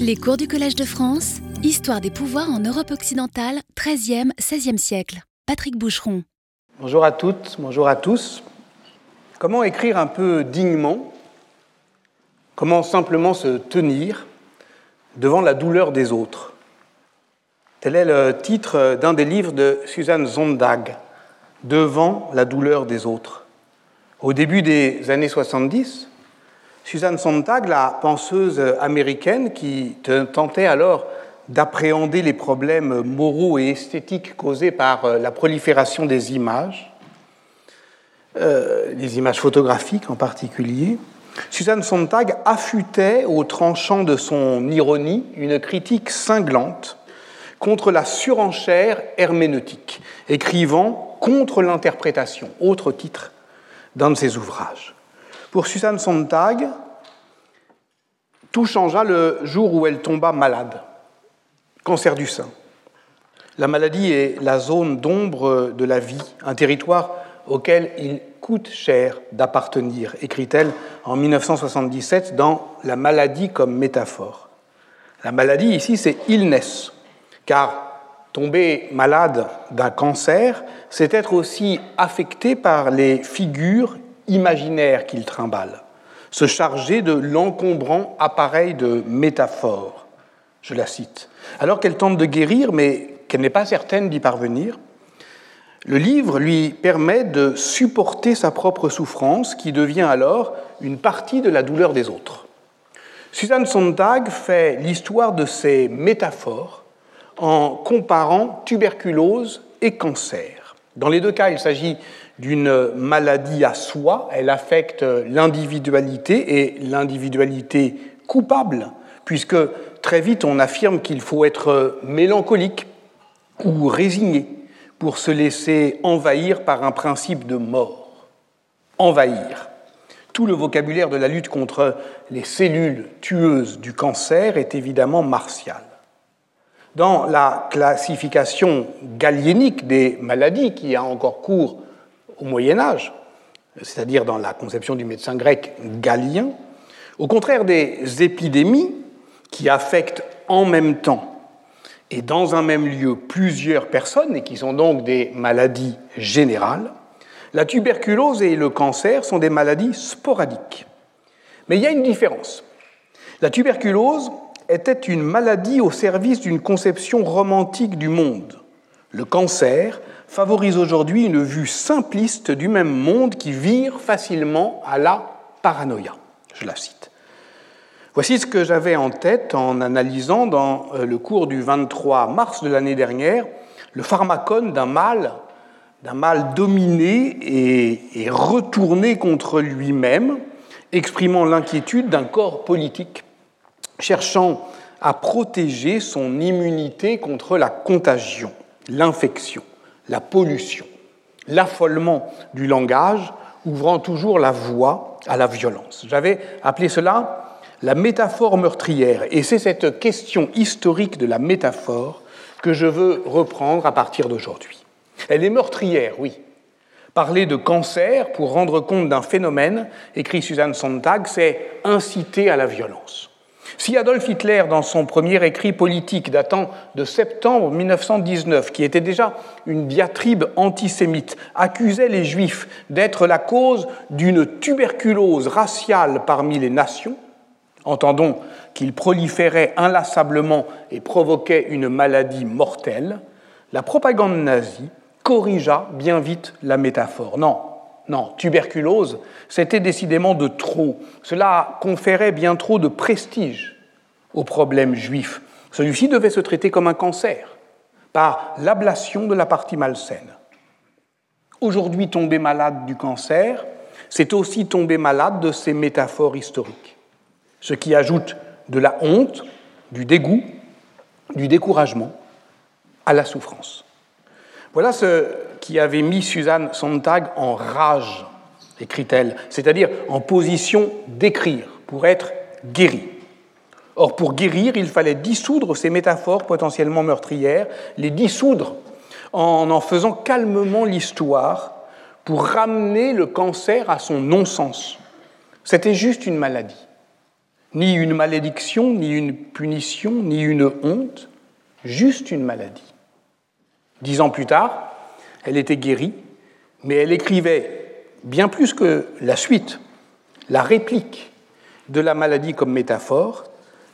Les cours du Collège de France, Histoire des pouvoirs en Europe occidentale, 13e, 16e siècle. Patrick Boucheron. Bonjour à toutes, bonjour à tous. Comment écrire un peu dignement? Comment simplement se tenir devant la douleur des autres? Tel est le titre d'un des livres de Suzanne Zondag, Devant la douleur des autres. Au début des années 70, Suzanne Sontag, la penseuse américaine qui tentait alors d'appréhender les problèmes moraux et esthétiques causés par euh, la prolifération des images, euh, les images photographiques en particulier, Suzanne Sontag affûtait au tranchant de son ironie une critique cinglante contre la surenchère herméneutique, écrivant contre l'interprétation, autre titre d'un de ses ouvrages. Pour Suzanne Sontag, tout changea le jour où elle tomba malade, cancer du sein. La maladie est la zone d'ombre de la vie, un territoire auquel il coûte cher d'appartenir, écrit-elle en 1977 dans La maladie comme métaphore. La maladie ici, c'est illness, car tomber malade d'un cancer, c'est être aussi affecté par les figures imaginaire qu'il trimballe, se charger de l'encombrant appareil de métaphore. Je la cite. Alors qu'elle tente de guérir, mais qu'elle n'est pas certaine d'y parvenir, le livre lui permet de supporter sa propre souffrance qui devient alors une partie de la douleur des autres. Suzanne Sontag fait l'histoire de ces métaphores en comparant tuberculose et cancer. Dans les deux cas, il s'agit d'une maladie à soi, elle affecte l'individualité et l'individualité coupable, puisque très vite on affirme qu'il faut être mélancolique ou résigné pour se laisser envahir par un principe de mort. Envahir. Tout le vocabulaire de la lutte contre les cellules tueuses du cancer est évidemment martial. Dans la classification galénique des maladies qui a encore cours au Moyen Âge, c'est-à-dire dans la conception du médecin grec Galien, au contraire des épidémies qui affectent en même temps et dans un même lieu plusieurs personnes et qui sont donc des maladies générales, la tuberculose et le cancer sont des maladies sporadiques. Mais il y a une différence. La tuberculose était une maladie au service d'une conception romantique du monde. Le cancer favorise aujourd'hui une vue simpliste du même monde qui vire facilement à la paranoïa. Je la cite. Voici ce que j'avais en tête en analysant dans euh, le cours du 23 mars de l'année dernière le pharmacone d'un mal, d'un mal dominé et, et retourné contre lui-même, exprimant l'inquiétude d'un corps politique cherchant à protéger son immunité contre la contagion, l'infection la pollution, l'affolement du langage, ouvrant toujours la voie à la violence. J'avais appelé cela la métaphore meurtrière, et c'est cette question historique de la métaphore que je veux reprendre à partir d'aujourd'hui. Elle est meurtrière, oui. Parler de cancer pour rendre compte d'un phénomène, écrit Suzanne Sontag, c'est inciter à la violence. Si Adolf Hitler, dans son premier écrit politique datant de septembre 1919, qui était déjà une diatribe antisémite, accusait les Juifs d'être la cause d'une tuberculose raciale parmi les nations, entendons qu'ils proliféraient inlassablement et provoquaient une maladie mortelle, la propagande nazie corrigea bien vite la métaphore. Non, non, tuberculose, c'était décidément de trop. Cela conférait bien trop de prestige au problème juif. Celui-ci devait se traiter comme un cancer, par l'ablation de la partie malsaine. Aujourd'hui, tomber malade du cancer, c'est aussi tomber malade de ces métaphores historiques, ce qui ajoute de la honte, du dégoût, du découragement à la souffrance. Voilà ce qui avait mis Suzanne Sontag en rage, écrit-elle, c'est-à-dire en position d'écrire pour être guérie. Or, pour guérir, il fallait dissoudre ces métaphores potentiellement meurtrières, les dissoudre en en faisant calmement l'histoire pour ramener le cancer à son non-sens. C'était juste une maladie. ni une malédiction, ni une punition, ni une honte, juste une maladie. Dix ans plus tard, elle était guérie, mais elle écrivait bien plus que la suite, la réplique de la maladie comme métaphore.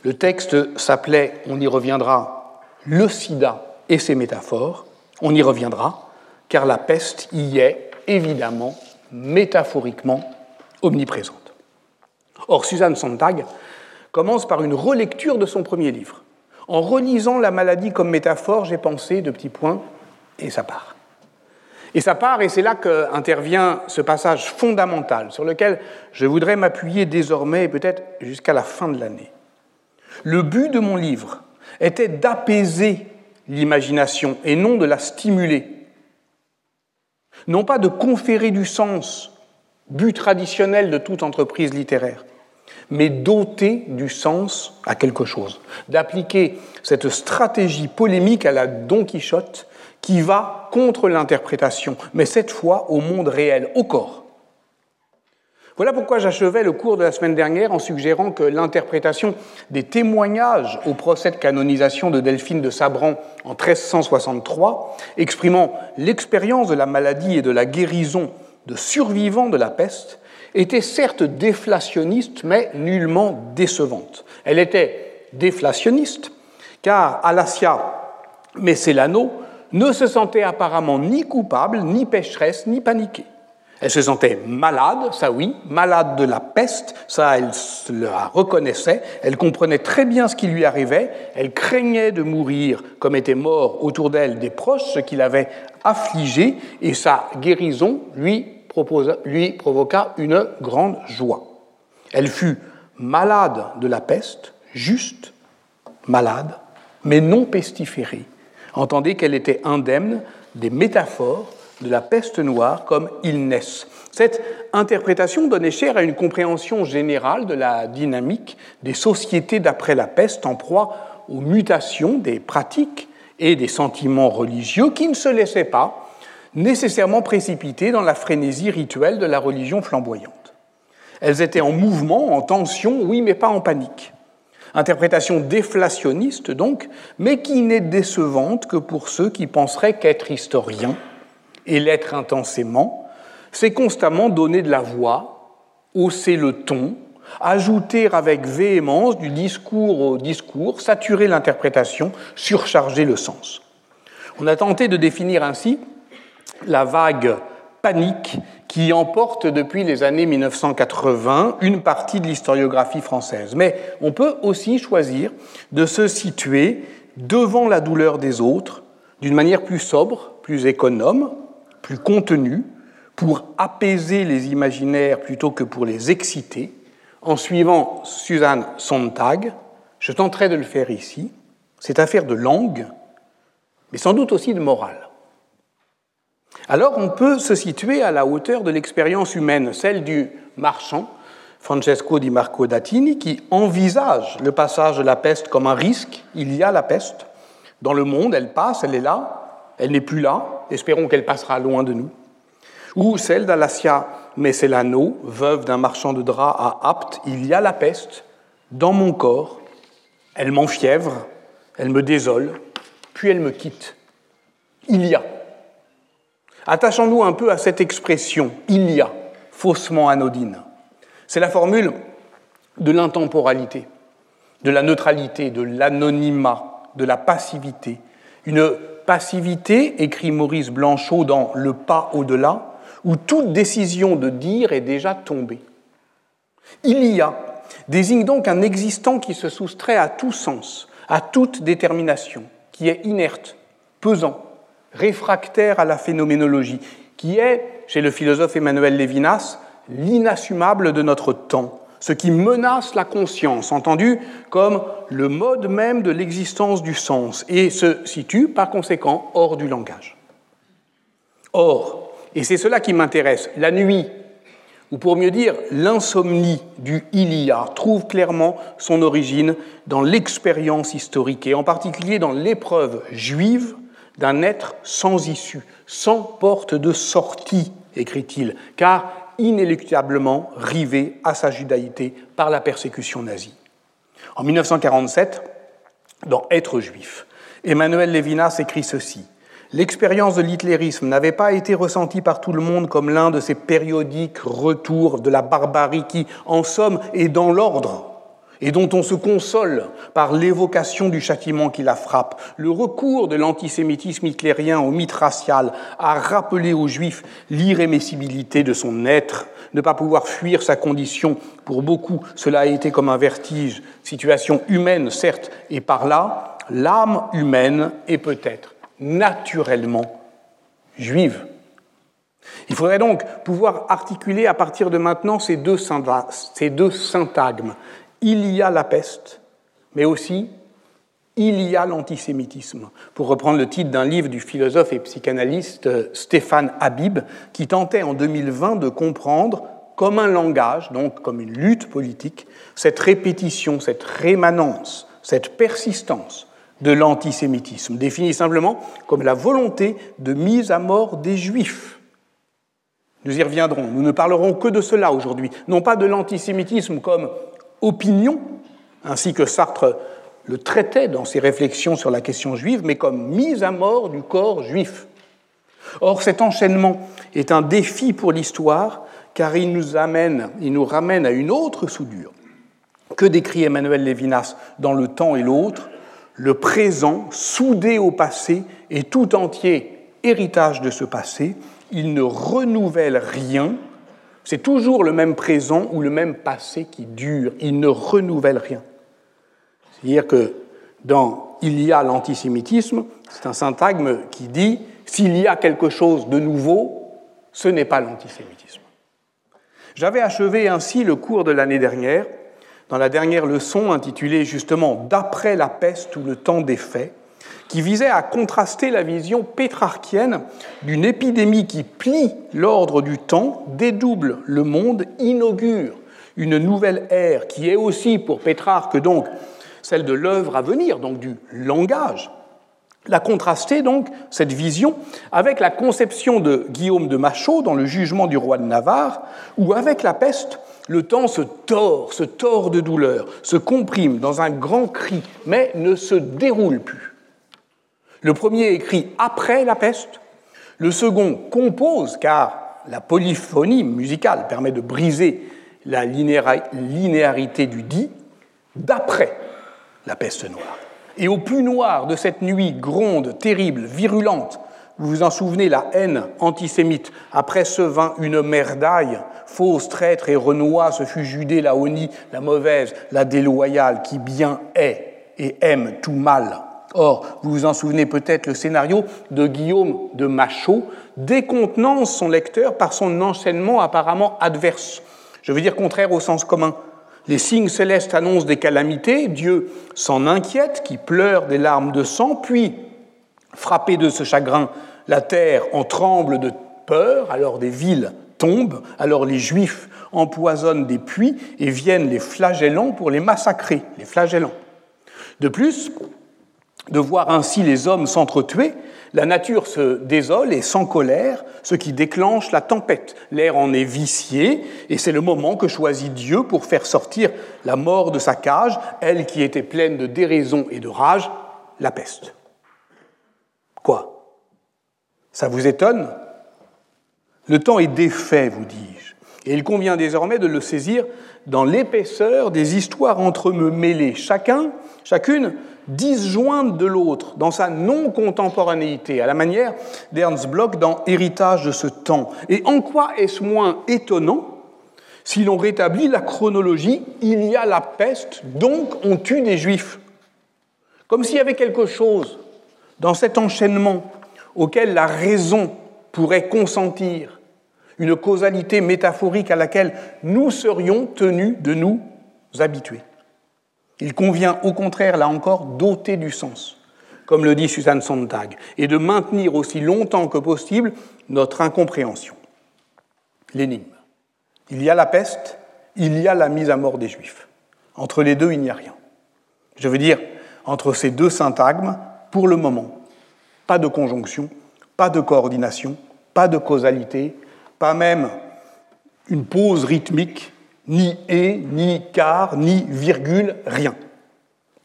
Le texte s'appelait, on y reviendra, Le sida et ses métaphores. On y reviendra, car la peste y est évidemment métaphoriquement omniprésente. Or, Suzanne Sontag commence par une relecture de son premier livre. En relisant la maladie comme métaphore, j'ai pensé, de petits points, et ça part. Et ça part, et c'est là qu'intervient ce passage fondamental sur lequel je voudrais m'appuyer désormais, peut-être jusqu'à la fin de l'année. Le but de mon livre était d'apaiser l'imagination et non de la stimuler. Non pas de conférer du sens, but traditionnel de toute entreprise littéraire, mais doter du sens à quelque chose, d'appliquer cette stratégie polémique à la Don Quichotte qui va contre l'interprétation, mais cette fois au monde réel, au corps. Voilà pourquoi j'achevais le cours de la semaine dernière en suggérant que l'interprétation des témoignages au procès de canonisation de Delphine de Sabran en 1363, exprimant l'expérience de la maladie et de la guérison de survivants de la peste, était certes déflationniste, mais nullement décevante. Elle était déflationniste, car Alasia Messelano ne se sentait apparemment ni coupable, ni pécheresse, ni paniquée. Elle se sentait malade, ça oui, malade de la peste, ça elle la reconnaissait, elle comprenait très bien ce qui lui arrivait, elle craignait de mourir comme étaient morts autour d'elle des proches, ce qui l'avait affligée, et sa guérison lui, lui provoqua une grande joie. Elle fut malade de la peste, juste malade, mais non pestiférée. Entendez qu'elle était indemne des métaphores de la peste noire comme illness. Cette interprétation donnait chair à une compréhension générale de la dynamique des sociétés d'après la peste en proie aux mutations des pratiques et des sentiments religieux qui ne se laissaient pas nécessairement précipiter dans la frénésie rituelle de la religion flamboyante. Elles étaient en mouvement, en tension, oui, mais pas en panique. Interprétation déflationniste donc, mais qui n'est décevante que pour ceux qui penseraient qu'être historien et l'être intensément, c'est constamment donner de la voix, hausser le ton, ajouter avec véhémence du discours au discours, saturer l'interprétation, surcharger le sens. On a tenté de définir ainsi la vague panique qui emporte depuis les années 1980 une partie de l'historiographie française. Mais on peut aussi choisir de se situer devant la douleur des autres d'une manière plus sobre, plus économe, plus contenu pour apaiser les imaginaires plutôt que pour les exciter, en suivant Suzanne Sontag. Je tenterai de le faire ici. C'est affaire de langue, mais sans doute aussi de morale. Alors on peut se situer à la hauteur de l'expérience humaine, celle du marchand Francesco di Marco d'Attini, qui envisage le passage de la peste comme un risque. Il y a la peste. Dans le monde, elle passe, elle est là, elle n'est plus là, espérons qu'elle passera loin de nous. Ou celle d'Alasia Messelano, veuve d'un marchand de draps à Apt, il y a la peste dans mon corps, elle m'enfièvre, elle me désole, puis elle me quitte. Il y a. Attachons-nous un peu à cette expression, il y a, faussement anodine. C'est la formule de l'intemporalité, de la neutralité, de l'anonymat, de la passivité, une passivité, écrit Maurice Blanchot dans Le pas au-delà, où toute décision de dire est déjà tombée. Il y a désigne donc un existant qui se soustrait à tout sens, à toute détermination, qui est inerte, pesant, réfractaire à la phénoménologie, qui est, chez le philosophe Emmanuel Lévinas, l'inassumable de notre temps, ce qui menace la conscience, entendu comme le mode même de l'existence du sens, et se situe par conséquent hors du langage. Or, et c'est cela qui m'intéresse, la nuit, ou pour mieux dire l'insomnie du il y a, trouve clairement son origine dans l'expérience historique, et en particulier dans l'épreuve juive d'un être sans issue, sans porte de sortie, écrit-il, car inéluctablement rivé à sa judaïté par la persécution nazie. En 1947, dans Être juif, Emmanuel Levinas écrit ceci. L'expérience de l'hitlérisme n'avait pas été ressentie par tout le monde comme l'un de ces périodiques retours de la barbarie qui, en somme, est dans l'ordre et dont on se console par l'évocation du châtiment qui la frappe. Le recours de l'antisémitisme hitlérien au mythe racial a rappelé aux Juifs l'irrémissibilité de son être, ne pas pouvoir fuir sa condition. Pour beaucoup, cela a été comme un vertige, situation humaine certes, et par là, l'âme humaine est peut-être naturellement juive. Il faudrait donc pouvoir articuler à partir de maintenant ces deux, syntagmes il y a la peste, mais aussi il y a l'antisémitisme, pour reprendre le titre d'un livre du philosophe et psychanalyste euh, Stéphane Habib, qui tentait en 2020 de comprendre comme un langage, donc comme une lutte politique, cette répétition, cette rémanence, cette persistance de l'antisémitisme, défini simplement comme la volonté de mise à mort des juifs. Nous y reviendrons, nous ne parlerons que de cela aujourd'hui, non pas de l'antisémitisme comme opinion, ainsi que Sartre le traitait dans ses réflexions sur la question juive, mais comme mise à mort du corps juif. Or, cet enchaînement est un défi pour l'histoire, car il nous amène, il nous ramène à une autre soudure. Que décrit Emmanuel Lévinas dans Le temps et l'autre, le présent soudé au passé et tout entier héritage de ce passé, il ne renouvelle rien, c'est toujours le même présent ou le même passé qui dure. Il ne renouvelle rien. C'est-à-dire que dans Il y a l'antisémitisme, c'est un syntagme qui dit s'il y a quelque chose de nouveau, ce n'est pas l'antisémitisme. J'avais achevé ainsi le cours de l'année dernière, dans la dernière leçon intitulée justement D'après la peste ou le temps des faits, qui visait à contraster la vision pétrarchienne d'une épidémie qui plie l'ordre du temps, dédouble le monde, inaugure une nouvelle ère qui est aussi pour Pétrarque donc celle de l'œuvre à venir, donc du langage. La contraster donc, cette vision, avec la conception de Guillaume de Machaut dans le jugement du roi de Navarre, où avec la peste, le temps se tord, se tord de douleur, se comprime dans un grand cri, mais ne se déroule plus. Le premier écrit après la peste, le second compose, car la polyphonie musicale permet de briser la linéarité du dit, d'après la peste noire. Et au plus noir de cette nuit gronde, terrible, virulente, vous vous en souvenez, la haine antisémite. Après ce vin, une merdaille, fausse, traître et renois, ce fut Judée, la honie, la mauvaise, la déloyale, qui bien est et aime tout mal. Or, vous vous en souvenez peut-être, le scénario de Guillaume de Machaut décontenance son lecteur par son enchaînement apparemment adverse. Je veux dire contraire au sens commun. Les signes célestes annoncent des calamités, Dieu s'en inquiète, qui pleure des larmes de sang, puis, frappé de ce chagrin, la terre en tremble de peur, alors des villes tombent, alors les Juifs empoisonnent des puits et viennent les flagellants pour les massacrer, les flagellants. De plus, de voir ainsi les hommes s'entretuer, la nature se désole et sans colère, ce qui déclenche la tempête. L'air en est vicié, et c'est le moment que choisit Dieu pour faire sortir la mort de sa cage, elle qui était pleine de déraison et de rage, la peste. Quoi? Ça vous étonne? Le temps est défait, vous dis-je, et il convient désormais de le saisir dans l'épaisseur des histoires entremêlées, chacun, chacune disjointe de l'autre dans sa non-contemporanéité, à la manière d'Ernst Bloch dans Héritage de ce temps. Et en quoi est-ce moins étonnant si l'on rétablit la chronologie Il y a la peste, donc on tue des juifs. Comme s'il y avait quelque chose dans cet enchaînement auquel la raison pourrait consentir, une causalité métaphorique à laquelle nous serions tenus de nous habituer. Il convient au contraire, là encore, d'ôter du sens, comme le dit Suzanne Sontag, et de maintenir aussi longtemps que possible notre incompréhension. L'énigme. Il y a la peste, il y a la mise à mort des Juifs. Entre les deux, il n'y a rien. Je veux dire, entre ces deux syntagmes, pour le moment, pas de conjonction, pas de coordination, pas de causalité, pas même une pause rythmique ni et, ni car, ni virgule, rien.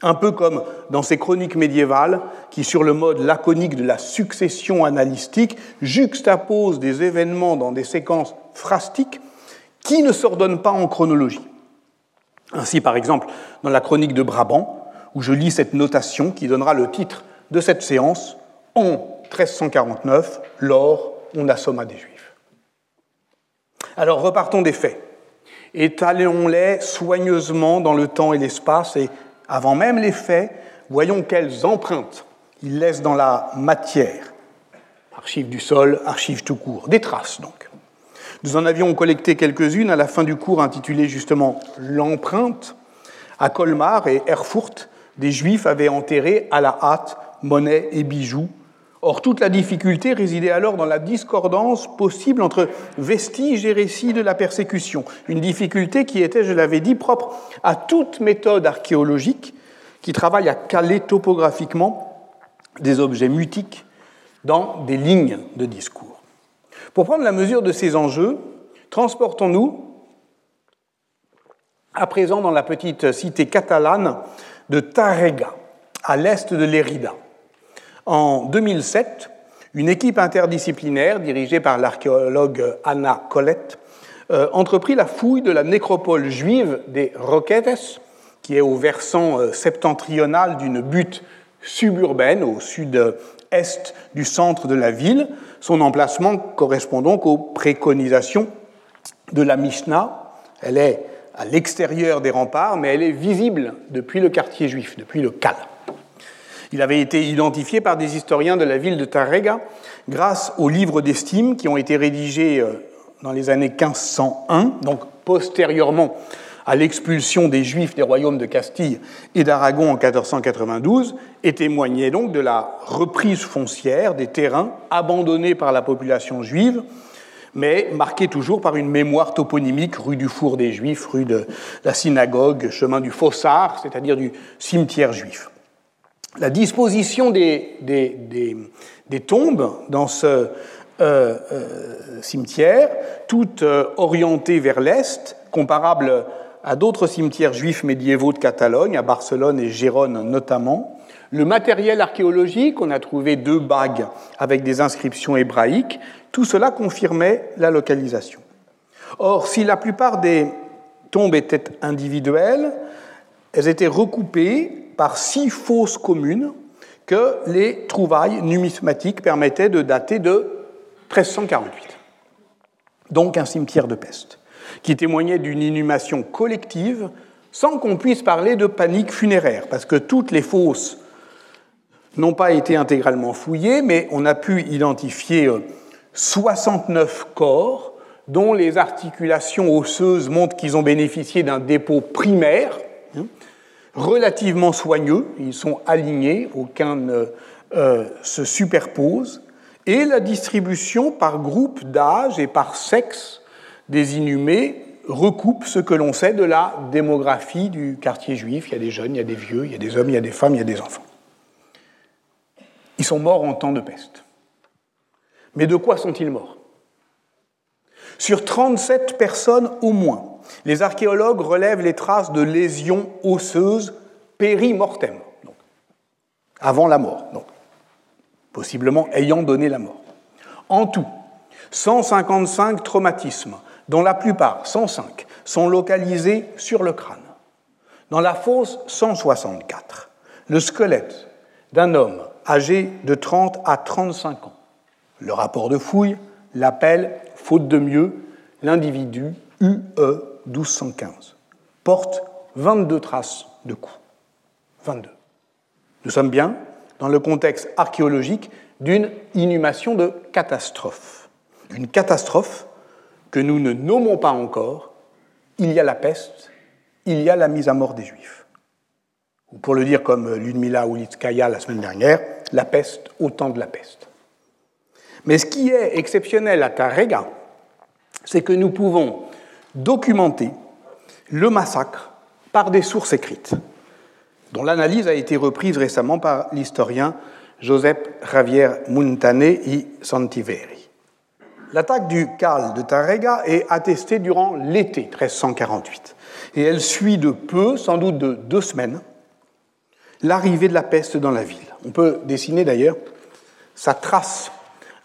Un peu comme dans ces chroniques médiévales qui, sur le mode laconique de la succession analytique, juxtaposent des événements dans des séquences phrastiques qui ne s'ordonnent pas en chronologie. Ainsi, par exemple, dans la chronique de Brabant, où je lis cette notation qui donnera le titre de cette séance, en 1349, l'or, on assomma des Juifs. Alors repartons des faits. Étalons-les soigneusement dans le temps et l'espace et, avant même les faits, voyons quelles empreintes ils laissent dans la matière. Archives du sol, archives tout court, des traces donc. Nous en avions collecté quelques-unes à la fin du cours intitulé justement L'empreinte. À Colmar et Erfurt, des Juifs avaient enterré à la hâte monnaie et bijoux. Or, toute la difficulté résidait alors dans la discordance possible entre vestiges et récits de la persécution. Une difficulté qui était, je l'avais dit, propre à toute méthode archéologique qui travaille à caler topographiquement des objets mutiques dans des lignes de discours. Pour prendre la mesure de ces enjeux, transportons-nous à présent dans la petite cité catalane de Tarrega, à l'est de Lérida. En 2007, une équipe interdisciplinaire dirigée par l'archéologue Anna Colette euh, entreprit la fouille de la nécropole juive des Roquetes, qui est au versant euh, septentrional d'une butte suburbaine au sud-est du centre de la ville. Son emplacement correspond donc aux préconisations de la Mishnah. Elle est à l'extérieur des remparts, mais elle est visible depuis le quartier juif, depuis le Cal. Il avait été identifié par des historiens de la ville de Tarrega grâce aux livres d'estime qui ont été rédigés euh, dans les années 1501, donc postérieurement à l'expulsion des Juifs des royaumes de Castille et d'Aragon en 1492, et témoignaient donc de la reprise foncière des terrains abandonnés par la population juive mais marqué toujours par une mémoire toponymique, rue du Four des Juifs, rue de la synagogue, chemin du Fossard, c'est-à-dire du cimetière juif. La disposition des, des, tombes dans ce euh, euh, cimetière, toutes euh, orientées vers l'est, comparable à d'autres cimetières juifs médiévaux de Catalogne, à Barcelone et Gérone notamment. Le matériel archéologique, on a trouvé deux bagues avec des inscriptions hébraïques, tout cela confirmait la localisation. Or, si la plupart des tombes étaient individuelles, elles étaient recoupées par six fosses communes que les trouvailles numismatiques permettaient de dater de 1348. Donc un cimetière de peste, qui témoignait d'une inhumation collective sans qu'on puisse parler de panique funéraire, parce que toutes les fosses n'ont pas été intégralement fouillées, mais on a pu identifier euh, 69 corps dont les articulations osseuses montrent qu'ils ont bénéficié d'un dépôt primaire, relativement soigneux, ils sont alignés, aucun ne euh, se superpose, et la distribution par groupe d'âge et par sexe des inhumés recoupe ce que l'on sait de la démographie du quartier juif. Il y a des jeunes, il y a des vieux, il y a des hommes, il y a des femmes, il y a des enfants. Ils sont morts en temps de peste. Mais de quoi sont-ils morts? Sur 37 personnes au moins, les archéologues relèvent les traces de lésions osseuses périmortem, donc, avant la mort, donc, possiblement ayant donné la mort. En tout, 155 traumatismes, dont la plupart, 105, sont localisés sur le crâne. Dans la fosse, 164. Le squelette d'un homme âgé de 30 à 35 ans le rapport de fouille l'appelle, faute de mieux, l'individu UE 1215. Porte 22 traces de coups. 22. Nous sommes bien dans le contexte archéologique d'une inhumation de catastrophe. Une catastrophe que nous ne nommons pas encore. Il y a la peste, il y a la mise à mort des Juifs. Ou pour le dire comme Ludmila Ulitskaya la semaine dernière, la peste au temps de la peste. Mais ce qui est exceptionnel à Tarrega, c'est que nous pouvons documenter le massacre par des sources écrites, dont l'analyse a été reprise récemment par l'historien Joseph Javier Montane y Santiveri. L'attaque du Cal de Tarrega est attestée durant l'été 1348, et elle suit de peu, sans doute de deux semaines, l'arrivée de la peste dans la ville. On peut dessiner d'ailleurs sa trace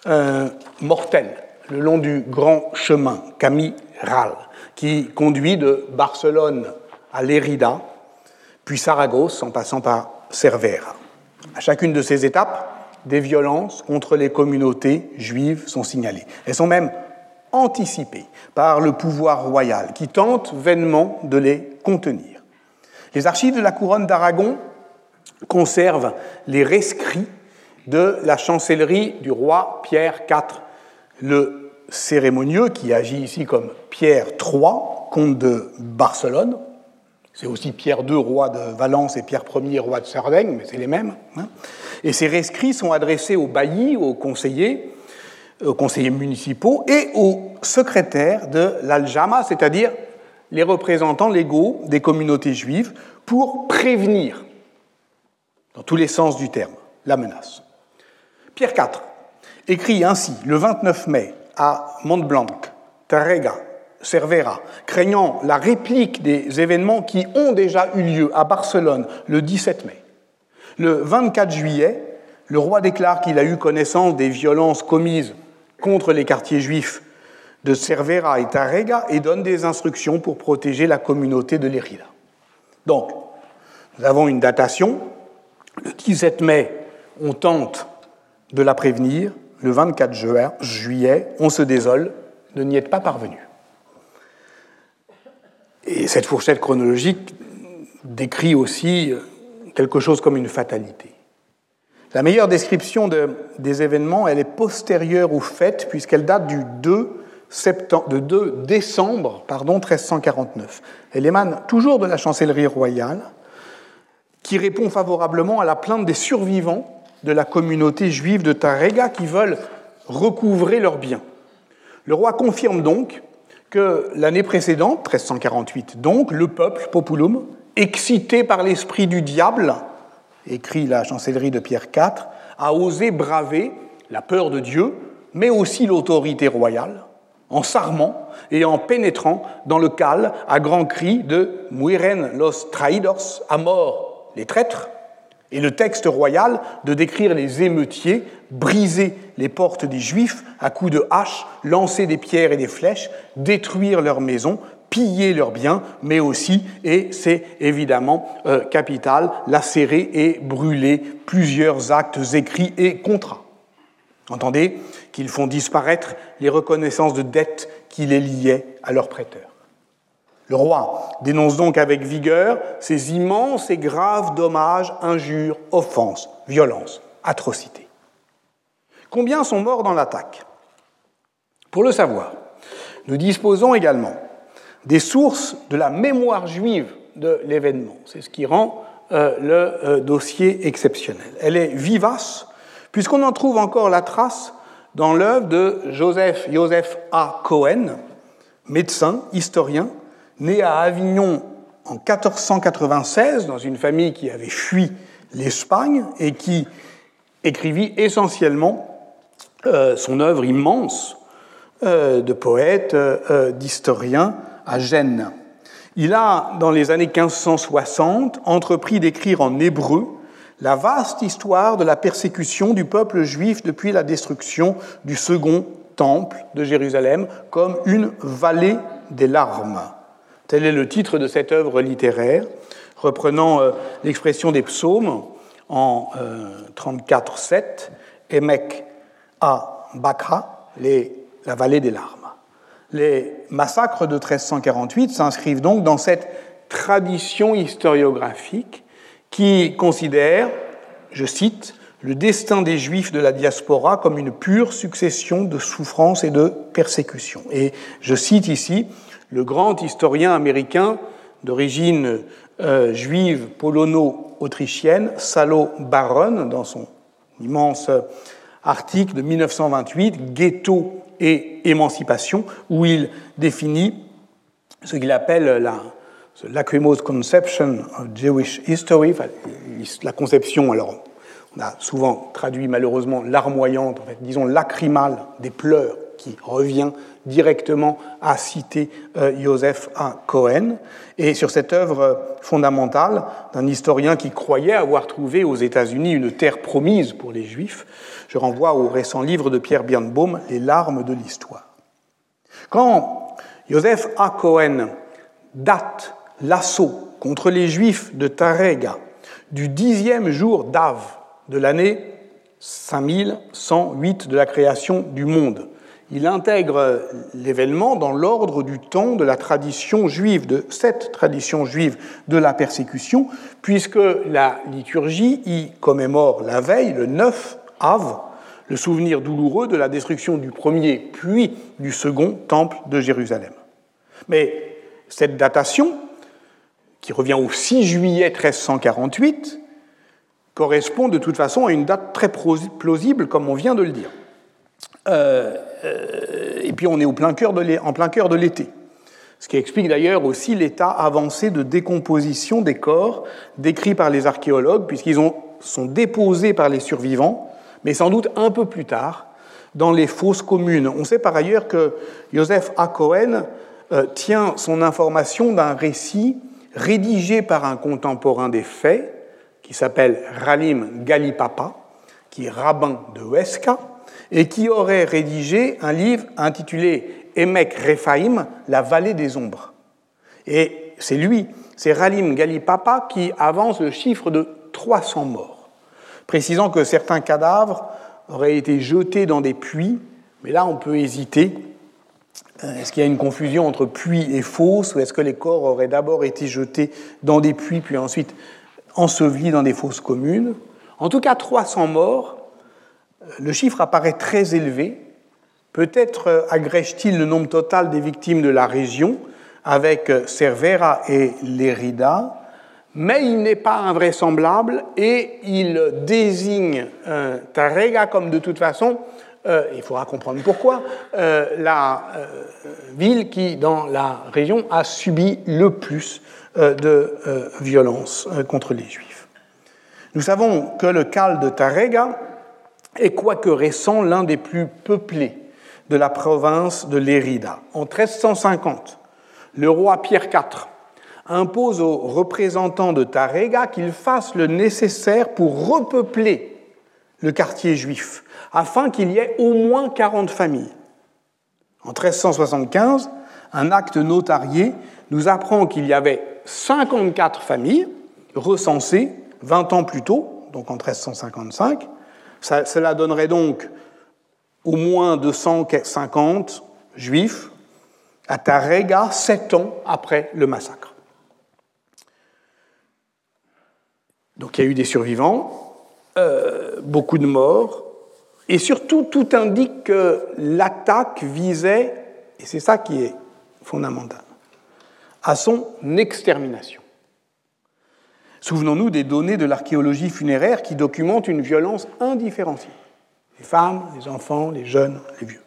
euh, mortelle le long du grand chemin Camiral qui conduit de Barcelone à Lérida, puis Saragosse en passant par Cervera. À chacune de ces étapes, des violences contre les communautés juives sont signalées. Elles sont même anticipées par le pouvoir royal qui tente vainement de les contenir. Les archives de la couronne d'Aragon conservent les rescrits de la chancellerie du roi Pierre IV le cérémonieux, qui agit ici comme Pierre III, comte de Barcelone. C'est aussi Pierre II, roi de Valence, et Pierre Ier, roi de Sardaigne, mais c'est les mêmes. Hein. Et ces rescrits sont adressés aux baillis, aux conseillers, aux conseillers municipaux et aux secrétaires de l'Aljama, c'est-à-dire les représentants légaux des communautés juives, pour prévenir, dans tous les sens du terme, la menace. Pierre IV écrit ainsi le 29 mai à Montblanc, Tarrega, Cervera, craignant la réplique des événements qui ont déjà eu lieu à Barcelone le 17 mai. Le 24 juillet, le roi déclare qu'il a eu connaissance des violences commises contre les quartiers juifs de Cervera et Tarrega et donne des instructions pour protéger la communauté de Lérida. Donc, nous avons une datation. Le 17 mai, on tente de la prévenir le 24 juillet, on se désole de n'y être pas parvenu. Et cette fourchette chronologique décrit aussi quelque chose comme une fatalité. La meilleure description des événements, elle est postérieure au fait, puisqu'elle date du 2, de 2 décembre pardon, 1349. Elle émane toujours de la chancellerie royale, qui répond favorablement à la plainte des survivants de la communauté juive de Tarrega qui veulent recouvrer leurs biens. Le roi confirme donc que l'année précédente, 1348 donc, le peuple, Populum, excité par l'esprit du diable, écrit la chancellerie de Pierre IV, a osé braver la peur de Dieu, mais aussi l'autorité royale, en s'armant et en pénétrant dans le cal à grands cris de Muiren los traidors, à mort les traîtres, et le texte royal de décrire les émeutiers briser les portes des Juifs à coups de hache, lancer des pierres et des flèches, détruire leurs maisons, piller leurs biens, mais aussi, et c'est évidemment euh, capital, lacérer et brûler plusieurs actes écrits et contrats. Entendez qu'ils font disparaître les reconnaissances de dettes qui les liaient à leurs prêteurs. Le roi dénonce donc avec vigueur ces immenses et graves dommages, injures, offenses, violences, atrocités. Combien sont morts dans l'attaque? Pour le savoir, nous disposons également des sources de la mémoire juive de l'événement. C'est ce qui rend euh, le euh, dossier exceptionnel. Elle est vivace, puisqu'on en trouve encore la trace dans l'œuvre de Joseph, Joseph A. Cohen, médecin, historien, né à Avignon en 1496 dans une famille qui avait fui l'Espagne et qui écrivit essentiellement euh, son œuvre immense euh, de poète, euh, d'historien à Gênes. Il a, dans les années 1560, entrepris d'écrire en hébreu la vaste histoire de la persécution du peuple juif depuis la destruction du second temple de Jérusalem comme une vallée des larmes. Tel est le titre de cette œuvre littéraire, reprenant euh, l'expression des psaumes en 34-7, euh, Emek à Bakra, la vallée des larmes. Les massacres de 1348 s'inscrivent donc dans cette tradition historiographique qui considère, je cite, le destin des Juifs de la diaspora comme une pure succession de souffrances et de persécutions. Et je cite ici le grand historien américain d'origine euh, juive polono-autrichienne, Salo Baron, dans son immense article de 1928, Ghetto et émancipation, où il définit ce qu'il appelle la lacrimose conception of Jewish history, la conception, alors on a souvent traduit malheureusement larmoyante, en fait, disons lacrymale des pleurs qui revient directement à citer euh, Joseph A. Cohen, et sur cette œuvre fondamentale d'un historien qui croyait avoir trouvé aux États-Unis une terre promise pour les Juifs, je renvoie au récent livre de Pierre Birnbaum, Les larmes de l'histoire. Quand Joseph A. Cohen date l'assaut contre les Juifs de Tarega du dixième jour d'Av de l'année 5108 de la création du monde. Il intègre l'événement dans l'ordre du temps de la tradition juive, de cette tradition juive de la persécution, puisque la liturgie y commémore la veille, le 9 Av, le souvenir douloureux de la destruction du premier puis du second temple de Jérusalem. Mais cette datation, qui revient au 6 juillet 1348, correspond de toute façon à une date très plausible, comme on vient de le dire. Euh, euh, et puis on est en plein cœur de l'été. Ce qui explique d'ailleurs aussi l'état avancé de décomposition des corps décrits par les archéologues, puisqu'ils sont déposés par les survivants, mais sans doute un peu plus tard, dans les fosses communes. On sait par ailleurs que Joseph A. Euh, tient son information d'un récit rédigé par un contemporain des faits, qui s'appelle Ralim Galipapa, qui est rabbin de Huesca, et qui aurait rédigé un livre intitulé Emek Rephaim, la vallée des ombres. Et c'est lui, c'est Ralim Galipapa qui avance le chiffre de 300 morts, précisant que certains cadavres auraient été jetés dans des puits, mais là on peut hésiter. Euh, est-ce qu'il y a une confusion entre puits et fosse, ou est-ce que les corps auraient d'abord été jetés dans des puits, puis ensuite ensevelis dans des fosses communes? En tout cas, 300 morts. Le chiffre apparaît très élevé. Peut-être euh, agrège-t-il le nombre total des victimes de la région avec euh, Cervera et Lérida, mais il n'est pas invraisemblable et il désigne euh, Tarrega comme de toute façon, il faudra comprendre pourquoi, la ville qui, dans la région, a subi le plus euh, de euh, violence euh, contre les Juifs. Nous savons que le Cal de Tarega est, quoique récent, l'un des plus peuplés de la province de Lérida. En 1350, le roi Pierre IV impose aux représentants de Tarega qu'ils fassent le nécessaire pour repeupler le quartier juif, afin qu'il y ait au moins 40 familles. En 1375, un acte notarié nous apprend qu'il y avait 54 familles recensées 20 ans plus tôt, donc en 1355. Cela donnerait donc au moins 250 juifs à Tarega, sept ans après le massacre. Donc il y a eu des survivants, euh, beaucoup de morts, et surtout tout indique que l'attaque visait, et c'est ça qui est fondamental, à son extermination. Souvenons-nous des données de l'archéologie funéraire qui documentent une violence indifférenciée. Les femmes, les enfants, les jeunes, les vieux.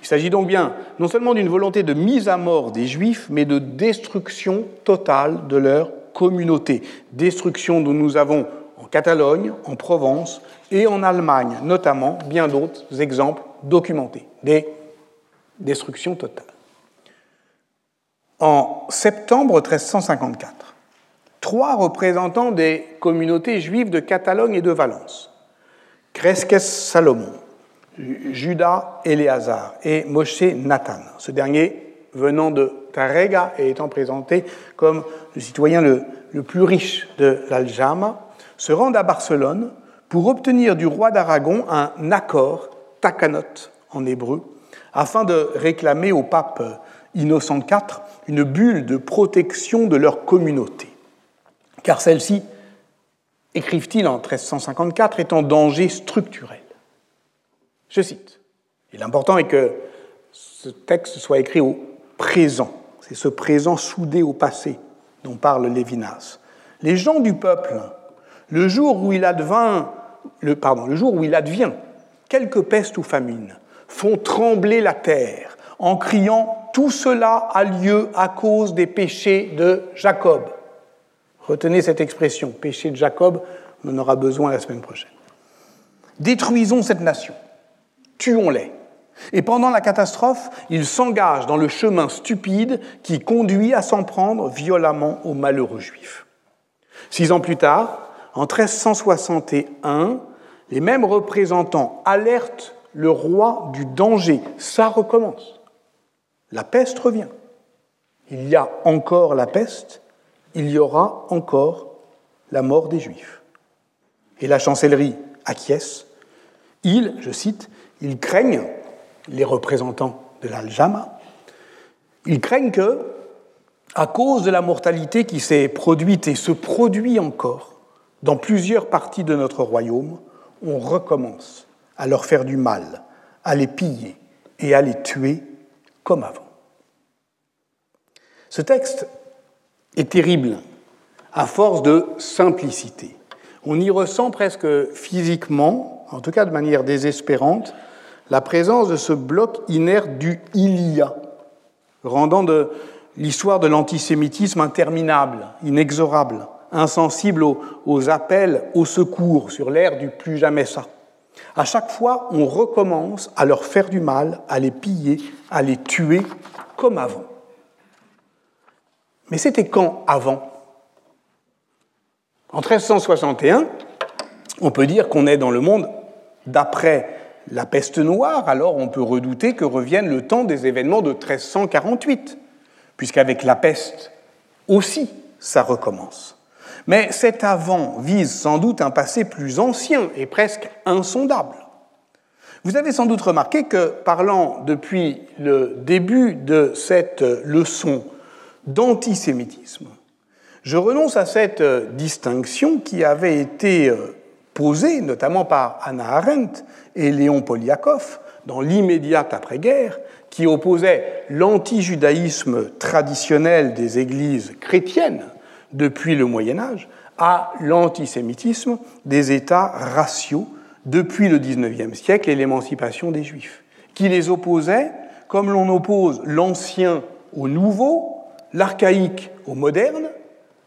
Il s'agit donc bien non seulement d'une volonté de mise à mort des Juifs, mais de destruction totale de leur communauté. Destruction dont nous avons en Catalogne, en Provence et en Allemagne, notamment bien d'autres exemples documentés. Des destructions totales en septembre 1354, trois représentants des communautés juives de Catalogne et de Valence, Cresques Salomon, Judas Éléazar et Moshe Nathan, ce dernier venant de Tarega et étant présenté comme le citoyen le, plus riche de l'Aljama, se rendent à Barcelone pour obtenir du roi d'Aragon un accord, takanot en hébreu, afin de réclamer au pape Innocent IV une bulle de protection de leur communauté. Car celle-ci, écrivent-ils en 1354, est en danger structurel. Je cite. Et l'important est que ce texte soit écrit au présent. C'est ce présent soudé au passé dont parle Lévinas. Les gens du peuple, le jour où il pardon, le jour où il advient quelque peste ou famine, font trembler la terre en criant tout cela a lieu à cause des péchés de Jacob. Retenez cette expression, péché de Jacob, on en aura besoin la semaine prochaine. Détruisons cette nation, tuons-les, Et pendant la catastrophe, il s'engage dans le chemin stupide qui conduit à s'en prendre violemment aux malheureux juifs. Six ans plus tard, en 1361, les mêmes représentants alertent le roi du danger. Ça recommence. La peste revient. Il y a encore la peste, il y aura encore la mort des Juifs. Et la chancellerie acquiesce. Ils, je cite, ils craignent, les représentants de l'Aljama, ils craignent que, à cause de la mortalité qui s'est produite et se produit encore dans plusieurs parties de notre royaume, on recommence à leur faire du mal, à les piller et à les tuer comme avant. Ce texte est terrible à force de simplicité. On y ressent presque physiquement, en tout cas de manière désespérante, la présence de ce bloc inerte du il y a, rendant de l'histoire de l'antisémitisme interminable, inexorable, insensible aux, appels au secours sur l'ère du plus jamais ça. À chaque fois, on recommence à leur faire du mal, à les piller, à les tuer comme avant. Mais c'était quand avant? En 1361, on peut dire qu'on est dans le monde d'après la peste noire, alors on peut redouter que revienne le temps des événements de 1348, puisqu'avec la peste aussi, ça recommence. Mais cet avant vise sans doute un passé plus ancien et presque insondable. Vous avez sans doute remarqué que, parlant depuis le début de cette leçon d'antisémitisme, je renonce à cette distinction qui avait été posée notamment par Anna Arendt et Léon Poliakov dans l'immédiate après-guerre, qui opposait l'antijudaïsme traditionnel des églises chrétiennes depuis le Moyen Âge à l'antisémitisme des États raciaux depuis le XIXe siècle et l'émancipation des Juifs, qui les opposait comme l'on oppose l'ancien au nouveau, l'archaïque au moderne,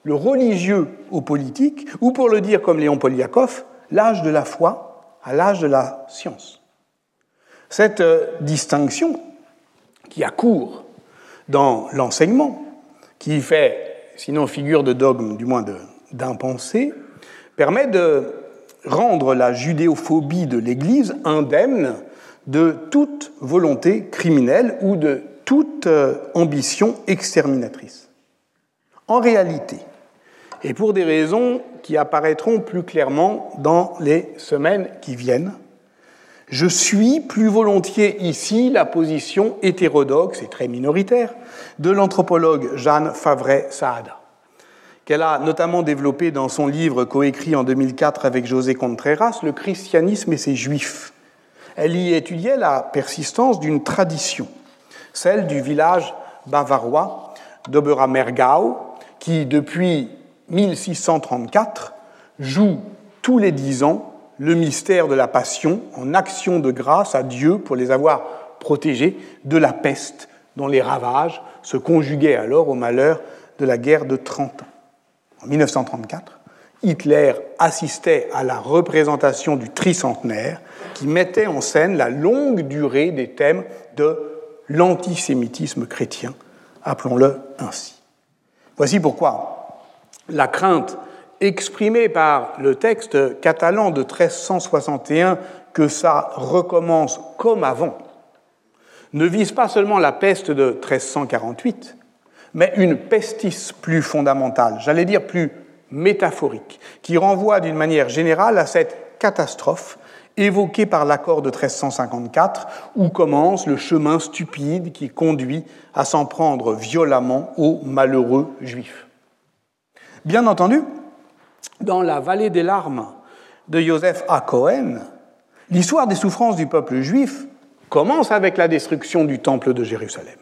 le religieux au politique, ou pour le dire comme Léon Poliakov, l'âge de la foi à l'âge de la science. Cette euh, distinction qui a cours dans l'enseignement, qui fait sinon figure de dogme, du moins d'impensé, permet de rendre la judéophobie de l'Église indemne de toute volonté criminelle ou de toute euh, ambition exterminatrice. En réalité, et pour des raisons qui apparaîtront plus clairement dans les semaines qui viennent, je suis plus volontiers ici la position hétérodoxe et très minoritaire de l'anthropologue Jeanne Favret-Saada, qu'elle a notamment développé dans son livre coécrit en 2004 avec José Contreras, Le christianisme et ses juifs. Elle y étudiait la persistance d'une tradition, celle du village bavarois d'Oberamergau, qui depuis 1634 joue tous les dix ans le mystère de la Passion en action de grâce à Dieu pour les avoir protégés de la peste dont les ravages se conjuguaient alors au malheur de la guerre de 30 ans. En 1934, Hitler assistait à la représentation du tricentenaire qui mettait en scène la longue durée des thèmes de l'antisémitisme chrétien, appelons-le ainsi. Voici pourquoi la crainte exprimé par le texte catalan de 1361 que ça recommence comme avant, ne vise pas seulement la peste de 1348, mais une pestis plus fondamentale, j'allais dire plus métaphorique, qui renvoie d'une manière générale à cette catastrophe évoquée par l'accord de 1354, où commence le chemin stupide qui conduit à s'en prendre violemment aux malheureux juifs. Bien entendu, dans la vallée des larmes de Joseph A. Cohen, l'histoire des souffrances du peuple juif commence avec la destruction du temple de Jérusalem.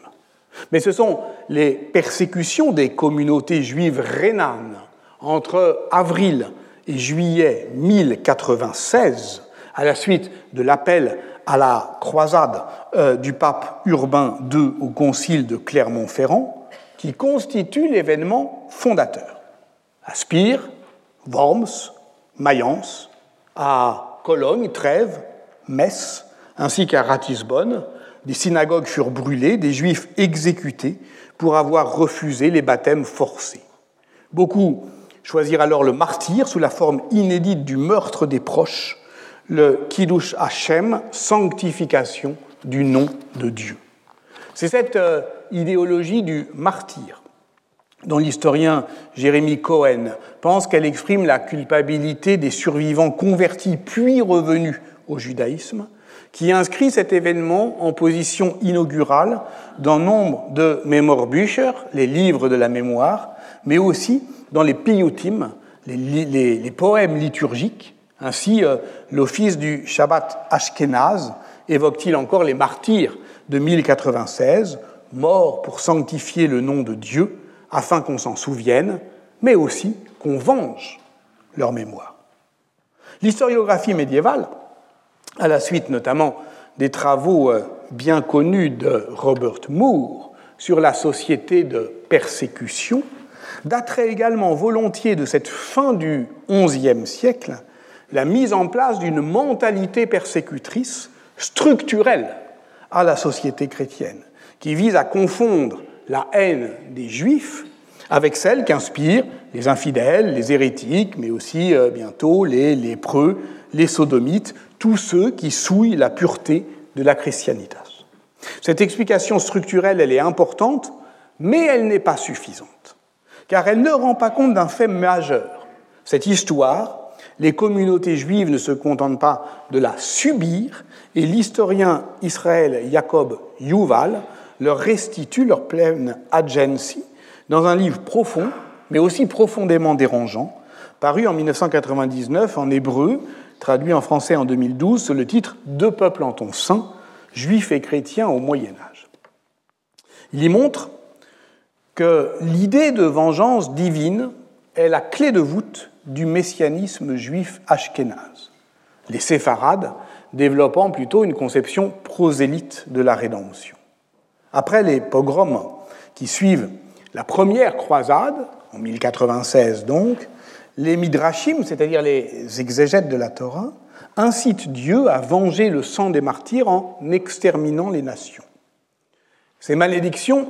Mais ce sont les persécutions des communautés juives rhénanes entre avril et juillet 1096, à la suite de l'appel à la croisade euh, du pape Urbain II au concile de Clermont-Ferrand, qui constituent l'événement fondateur. À Spire, Worms, Mayence, à Cologne, Trèves, Metz, ainsi qu'à Ratisbonne, des synagogues furent brûlées, des juifs exécutés pour avoir refusé les baptêmes forcés. Beaucoup choisirent alors le martyr sous la forme inédite du meurtre des proches, le Kiddush Hashem, sanctification du nom de Dieu. C'est cette euh, idéologie du martyr dont l'historien Jérémy Cohen pense qu'elle exprime la culpabilité des survivants convertis puis revenus au judaïsme, qui inscrit cet événement en position inaugurale dans nombre de Memorbücher, les livres de la mémoire, mais aussi dans les piyutim, les, poèmes liturgiques. Ainsi, euh, l'office du Shabbat Ashkenaz évoque-t-il encore les martyrs de 1096, morts pour sanctifier le nom de Dieu, afin qu'on s'en souvienne, mais aussi qu'on venge leur mémoire. L'historiographie médiévale, à la suite notamment des travaux euh, bien connus de Robert Moore sur la société de persécution, daterait également volontiers de cette fin du XIe siècle la mise en place d'une mentalité persécutrice structurelle à la société chrétienne, qui vise à confondre la haine des juifs avec celle qu'inspirent les infidèles, les hérétiques, mais aussi euh, bientôt les lépreux, les sodomites, tous ceux qui souillent la pureté de la christianitas. Cette explication structurelle, elle est importante, mais elle n'est pas suffisante, car elle ne rend pas compte d'un fait majeur. Cette histoire, les communautés juives ne se contentent pas de la subir, et l'historien Israël Jacob Yuval leur restitue leur pleine agency dans un livre profond, mais aussi profondément dérangeant, paru en 1999 en hébreu, traduit en français en 2012 sous le titre Deux peuples en ton sein, juifs et chrétiens au Moyen Âge. Il y montre que l'idée de vengeance divine est la clé de voûte du messianisme juif ashkénaze, les séfarades développant plutôt une conception prosélyte de la rédemption. Après les pogroms qui suivent la première croisade, en 1096 donc, les midrashim, c'est-à-dire les exégètes de la Torah, incitent Dieu à venger le sang des martyrs en exterminant les nations. Ces malédictions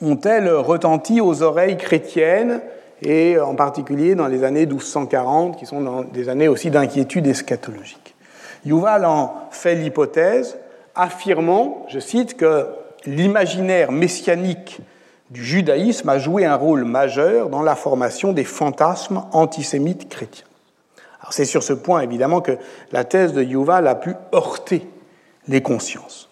ont-elles retenti aux oreilles chrétiennes et en particulier dans les années 1240, qui sont des années aussi d'inquiétude eschatologique. Yuval en fait l'hypothèse, affirmant, je cite, que l'imaginaire messianique du judaïsme a joué un rôle majeur dans la formation des fantasmes antisémites chrétiens. c'est sur ce point, évidemment, que la thèse de Yuval a pu heurter les consciences.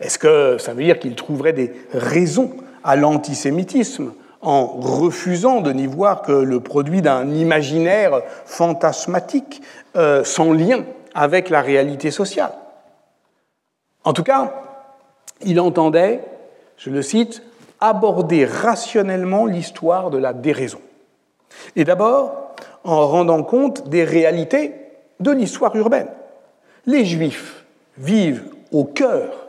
Est-ce que ça veut dire qu'il trouverait des raisons à l'antisémitisme en refusant de n'y voir que le produit d'un imaginaire fantasmatique euh, sans lien avec la réalité sociale. En tout cas, il entendait, je le cite, aborder rationnellement l'histoire de la déraison. Et d'abord, en rendant compte des réalités de l'histoire urbaine. Les Juifs vivent au cœur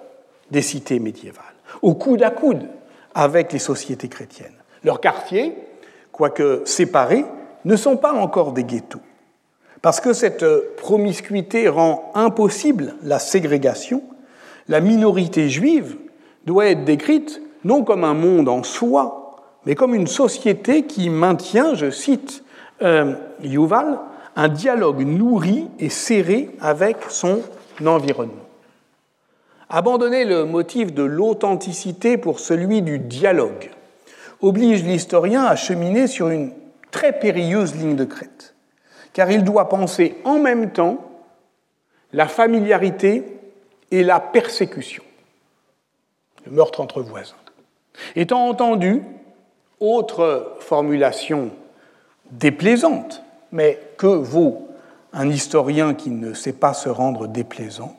des cités médiévales, au coude à coude avec les sociétés chrétiennes. Leurs quartiers, quoique séparés, ne sont pas encore des ghettos. Parce que cette promiscuité rend impossible la ségrégation, la minorité juive doit être décrite non comme un monde en soi, mais comme une société qui maintient, je cite euh, Yuval, un dialogue nourri et serré avec son environnement. Abandonner le motif de l'authenticité pour celui du dialogue oblige l'historien à cheminer sur une très périlleuse ligne de crête, car il doit penser en même temps la familiarité et la persécution, le meurtre entre voisins. Étant entendu, autre formulation déplaisante, mais que vaut un historien qui ne sait pas se rendre déplaisant,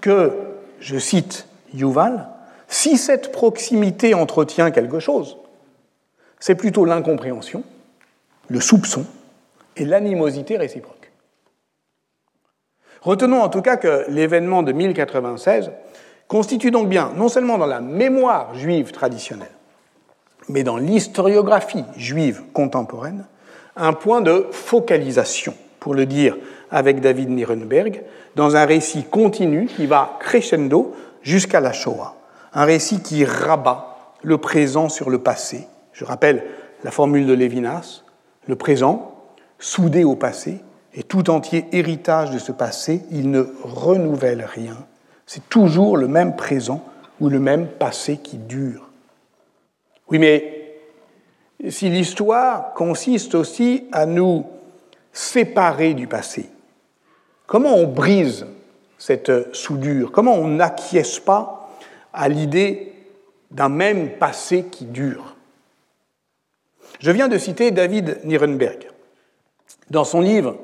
que, je cite Yuval, si cette proximité entretient quelque chose, c'est plutôt l'incompréhension, le soupçon et l'animosité réciproque. Retenons en tout cas que l'événement de 1096 constitue donc bien, non seulement dans la mémoire juive traditionnelle, mais dans l'historiographie juive contemporaine, un point de focalisation, pour le dire avec David Nirenberg, dans un récit continu qui va crescendo jusqu'à la Shoah. Un récit qui rabat le présent sur le passé. Je rappelle la formule de Lévinas, le présent, soudé au passé, et tout entier héritage de ce passé, il ne renouvelle rien. C'est toujours le même présent ou le même passé qui dure. Oui, mais si l'histoire consiste aussi à nous séparer du passé, comment on brise cette soudure? Comment on n'acquiesce pas à l'idée d'un même passé qui dure? Je viens de citer David Nirenberg. Dans son livre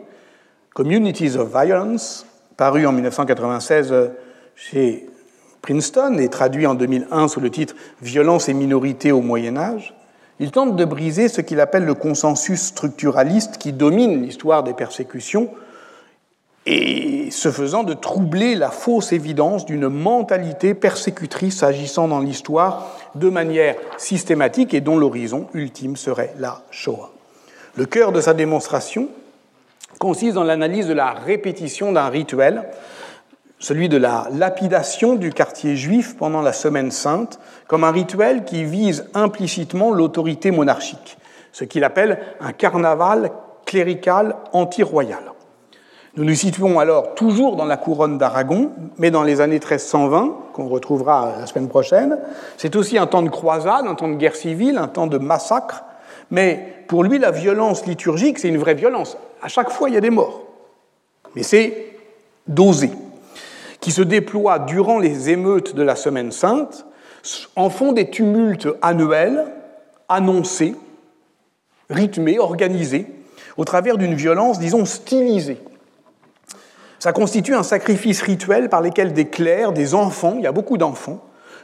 Communities of Violence, paru en 1996 chez Princeton et traduit en 2001 sous le titre Violence et minorité au Moyen Âge, il tente de briser ce qu'il appelle le consensus structuraliste qui domine l'histoire des persécutions et ce faisant de troubler la fausse évidence d'une mentalité persécutrice agissant dans l'histoire de manière systématique et dont l'horizon ultime serait la Shoah. Le cœur de sa démonstration consiste dans l'analyse de la répétition d'un rituel, celui de la lapidation du quartier juif pendant la Semaine sainte, comme un rituel qui vise implicitement l'autorité monarchique, ce qu'il appelle un carnaval clérical anti-royal. Nous nous situons alors toujours dans la couronne d'Aragon, mais dans les années 1320, qu'on retrouvera la semaine prochaine. C'est aussi un temps de croisade, un temps de guerre civile, un temps de massacre. Mais pour lui, la violence liturgique, c'est une vraie violence. À chaque fois, il y a des morts. Mais c'est dosé, qui se déploie durant les émeutes de la Semaine sainte, en font des tumultes annuels, annoncés, rythmés, organisés, au travers d'une violence, disons, stylisée. Ça constitue un sacrifice rituel par lequel des clercs, des enfants, il y a beaucoup d'enfants,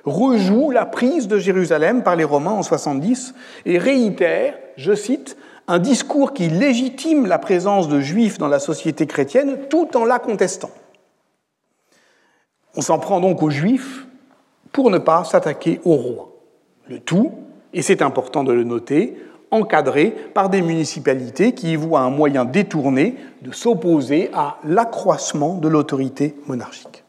rejouent la prise de Jérusalem par les Romains en 70 et réitèrent, je cite, un discours qui légitime la présence de juifs dans la société chrétienne tout en la contestant. On s'en prend donc aux juifs pour ne pas s'attaquer au roi. Le tout, et c'est important de le noter, encadré par des municipalités qui y voient un moyen détourné de s'opposer à l'accroissement de l'autorité monarchique.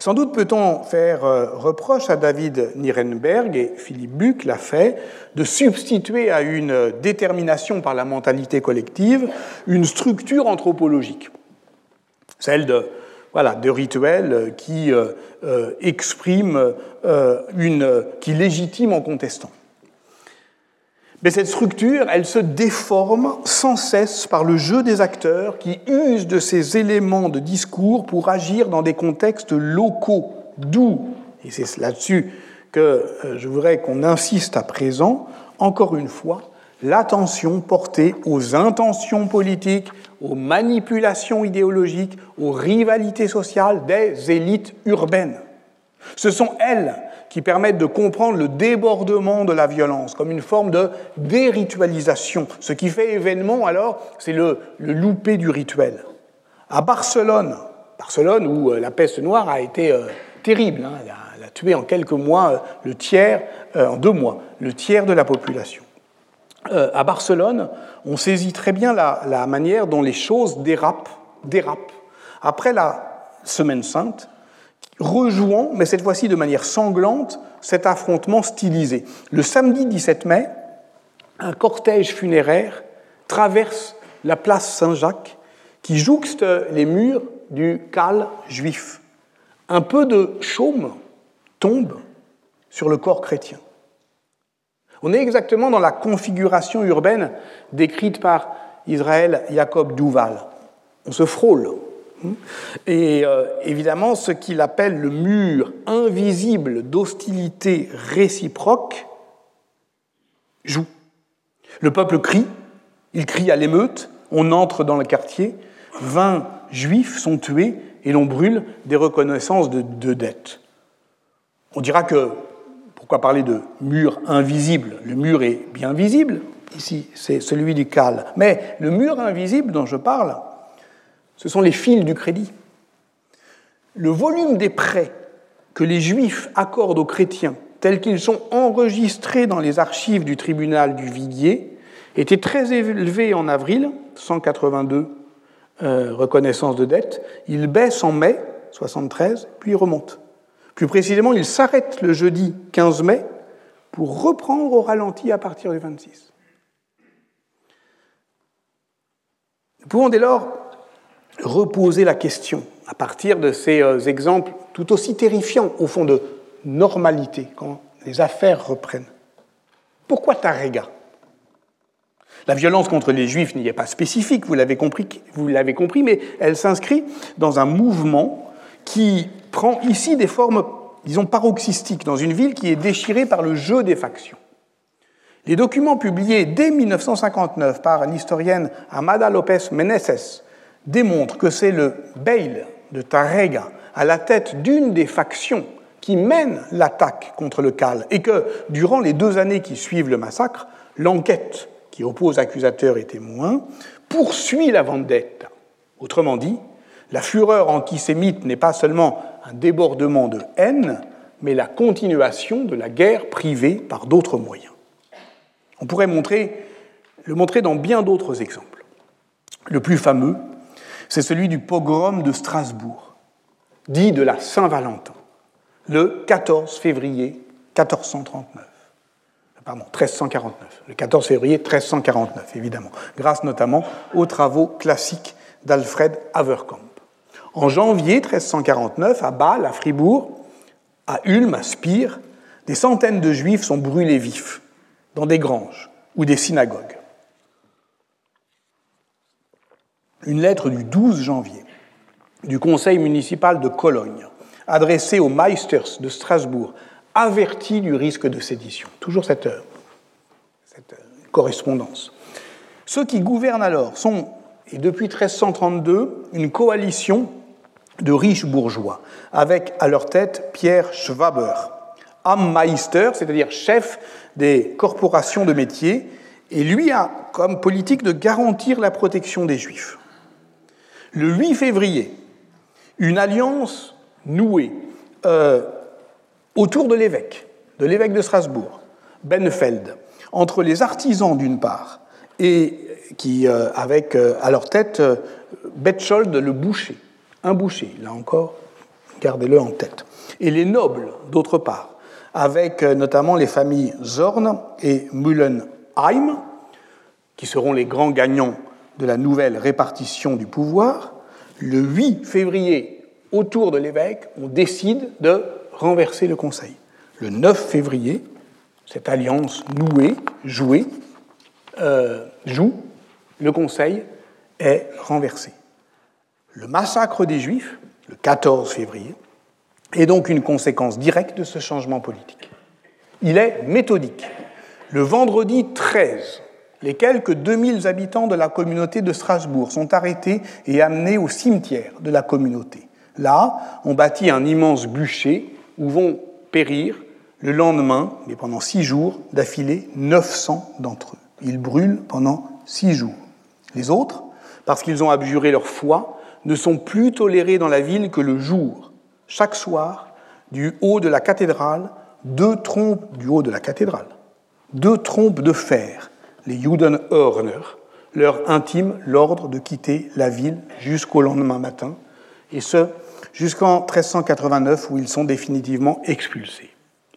Sans doute peut-on faire euh, reproche à David Nirenberg, et Philippe Buck l'a fait, de substituer à une détermination par la mentalité collective une structure anthropologique, celle de, voilà, de rituels qui euh, euh, expriment, une, qui légitiment en contestant. Mais cette structure, elle se déforme sans cesse par le jeu des acteurs qui usent de ces éléments de discours pour agir dans des contextes locaux, d'où, et c'est là-dessus que euh, je voudrais qu'on insiste à présent, encore une fois, l'attention portée aux intentions politiques, aux manipulations idéologiques, aux rivalités sociales des élites urbaines. Ce sont elles qui permettent de comprendre le débordement de la violence comme une forme de déritualisation. Ce qui fait événement, alors, c'est le, le loupé du rituel. À Barcelone, Barcelone où euh, la peste noire a été euh, terrible, hein, elle, a, tué en quelques mois euh, le tiers, en deux mois, le tiers de la population. à Barcelone, on saisit très bien la, la manière dont les choses dérapent, dérapent. Après la Semaine Sainte, rejouant, mais cette fois-ci de manière sanglante, cet affrontement stylisé. Le samedi 17 mai, un cortège funéraire traverse la place Saint-Jacques qui jouxte les murs du cal juif. Un peu de chaume tombe sur le corps chrétien. On est exactement dans la configuration urbaine décrite par Israël Jacob Duval. On se frôle, et euh, évidemment, ce qu'il appelle le mur invisible d'hostilité réciproque joue. Le peuple crie, il crie à l'émeute, on entre dans le quartier, 20 juifs sont tués et l'on brûle des reconnaissances de, de dettes. On dira que, pourquoi parler de mur invisible? Le mur est bien visible, ici, c'est celui du cal. Mais le mur invisible dont je parle, ce sont les fils du crédit. Le volume des prêts que les Juifs accordent aux chrétiens, tels qu'ils sont enregistrés dans les archives du tribunal du Viguier, était très élevé en avril, 182 euh, reconnaissances de dette. Il baisse en mai, 73, puis remonte. Plus précisément, il s'arrête le jeudi 15 mai pour reprendre au ralenti à partir du 26. Nous pouvons dès lors reposer la question à partir de ces euh, exemples tout aussi terrifiants au fond de normalité quand les affaires reprennent. Pourquoi Tarega? La violence contre les juifs n'y est pas spécifique, vous l'avez compris, compris, mais elle s'inscrit dans un mouvement qui prend ici des formes, disons, paroxystiques, dans une ville qui est déchirée par le jeu des factions. Les documents publiés dès 1959 par l'historienne Amada López Meneses démontrent que c'est le Beil de Tarrega à la tête d'une des factions qui mène l'attaque contre le Cal et que, durant les deux années qui suivent le massacre, l'enquête qui oppose accusateurs et témoins poursuit la vendetta. Autrement dit, la fureur antisémite n'est pas seulement un débordement de haine, mais la continuation de la guerre privée par d'autres moyens. On pourrait montrer, le montrer dans bien d'autres exemples. Le plus fameux, c'est celui du pogrom de Strasbourg, dit de la Saint-Valentin, le 14 février 1439. Pardon, 1349. Le 14 février 1349, évidemment, grâce notamment aux travaux classiques d'Alfred Haverkamp. En janvier 1349, à Bâle, à Fribourg, à Ulm, à Spire, des centaines de juifs sont brûlés vifs dans des granges ou des synagogues. Une lettre du 12 janvier du conseil municipal de Cologne, adressée aux Meisters de Strasbourg, avertit du risque de sédition. Toujours cette, cette correspondance. Ceux qui gouvernent alors sont, et depuis 1332, une coalition de riches bourgeois, avec à leur tête Pierre Schwaber, Ammeister, c'est-à-dire chef des corporations de métiers, et lui a comme politique de garantir la protection des Juifs. Le 8 février, une alliance nouée euh, autour de l'évêque, de l'évêque de Strasbourg, Benfeld, entre les artisans d'une part, et qui, euh, avec euh, à leur tête Betchold le boucher, un boucher, là encore, gardez-le en tête, et les nobles d'autre part, avec notamment les familles Zorn et Mullenheim, qui seront les grands gagnants de la nouvelle répartition du pouvoir. Le 8 février, autour de l'évêque, on décide de renverser le Conseil. Le 9 février, cette alliance nouée, jouée, euh, joue, le Conseil est renversé. Le massacre des Juifs, le 14 février, est donc une conséquence directe de ce changement politique. Il est méthodique. Le vendredi 13, les quelques 2000 habitants de la communauté de Strasbourg sont arrêtés et amenés au cimetière de la communauté. Là, on bâtit un immense bûcher où vont périr le lendemain, mais pendant six jours d'affilée, 900 d'entre eux. Ils brûlent pendant six jours. Les autres, parce qu'ils ont abjuré leur foi, ne sont plus tolérés dans la ville que le jour chaque soir, du haut de la cathédrale, deux trompes du haut de la cathédrale, deux trompes de fer, les Judenhörner, leur intiment l'ordre de quitter la ville jusqu'au lendemain matin, et ce, jusqu'en 1389 où ils sont définitivement expulsés.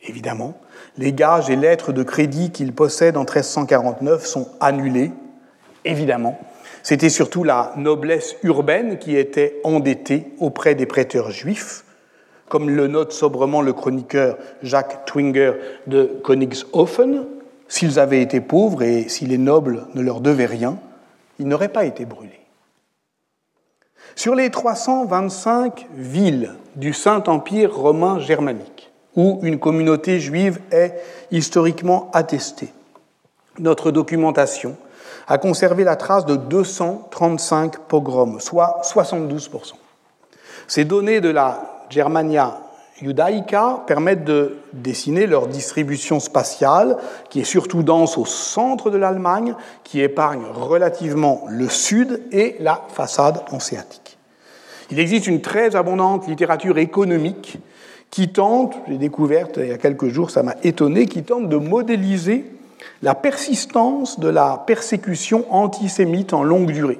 Évidemment, les gages et lettres de crédit qu'ils possèdent en 1349 sont annulés, évidemment. C'était surtout la noblesse urbaine qui était endettée auprès des prêteurs juifs, comme le note sobrement le chroniqueur Jacques Twinger de Königshofen, s'ils avaient été pauvres et si les nobles ne leur devaient rien, ils n'auraient pas été brûlés. Sur les 325 villes du Saint-Empire romain germanique, où une communauté juive est historiquement attestée, notre documentation a conservé la trace de 235 pogroms, soit 72%. Ces données de la Germania Judaica permettent de dessiner leur distribution spatiale, qui est surtout dense au centre de l'Allemagne, qui épargne relativement le sud et la façade hanséatique. Il existe une très abondante littérature économique qui tente, j'ai découvert il y a quelques jours, ça m'a étonné, qui tente de modéliser la persistance de la persécution antisémite en longue durée.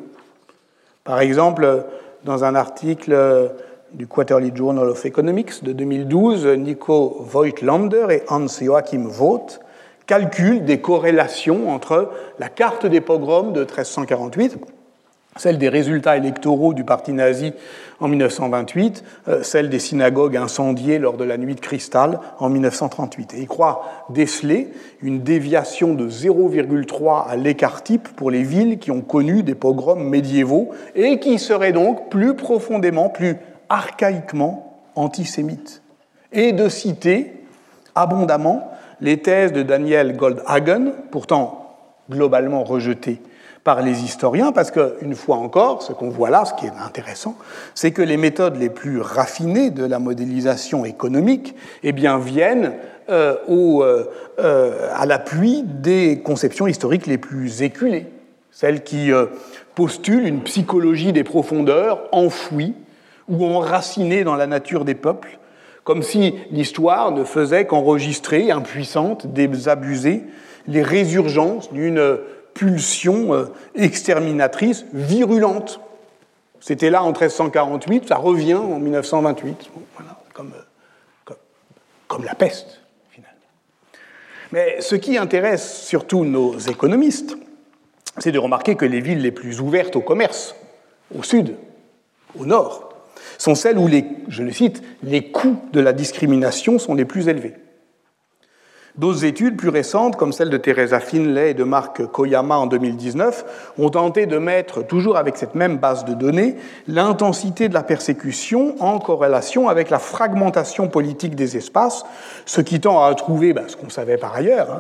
Par exemple, dans un article du Quarterly Journal of Economics de 2012, Nico Voigtlander et Hans-Joachim Vogt calculent des corrélations entre la carte des pogroms de 1348 celle des résultats électoraux du parti nazi en 1928, euh, celle des synagogues incendiées lors de la nuit de cristal en 1938. Et il croit déceler une déviation de 0,3 à l'écart type pour les villes qui ont connu des pogroms médiévaux et qui seraient donc plus profondément, plus archaïquement antisémites. Et de citer abondamment les thèses de Daniel Goldhagen, pourtant globalement rejetées par les historiens, parce qu'une fois encore, ce qu'on voit là, ce qui est intéressant, c'est que les méthodes les plus raffinées de la modélisation économique eh bien, viennent euh, au, euh, euh, à l'appui des conceptions historiques les plus éculées, celles qui postulent une psychologie des profondeurs enfouie ou enracinée dans la nature des peuples, comme si l'histoire ne faisait qu'enregistrer, impuissante, désabusée, les résurgences d'une pulsion euh, exterminatrice virulente. C'était là en 1348, ça revient en 1928, voilà, comme, comme, comme la peste, finalement. Mais ce qui intéresse surtout nos économistes, c'est de remarquer que les villes les plus ouvertes au commerce, au sud, au nord, sont celles où, les, je le cite, les coûts de la discrimination sont les plus élevés. D'autres études plus récentes, comme celle de Teresa Finlay et de Marc Koyama en 2019, ont tenté de mettre, toujours avec cette même base de données, l'intensité de la persécution en corrélation avec la fragmentation politique des espaces, ce qui tend à trouver ben, ce qu'on savait par ailleurs, hein,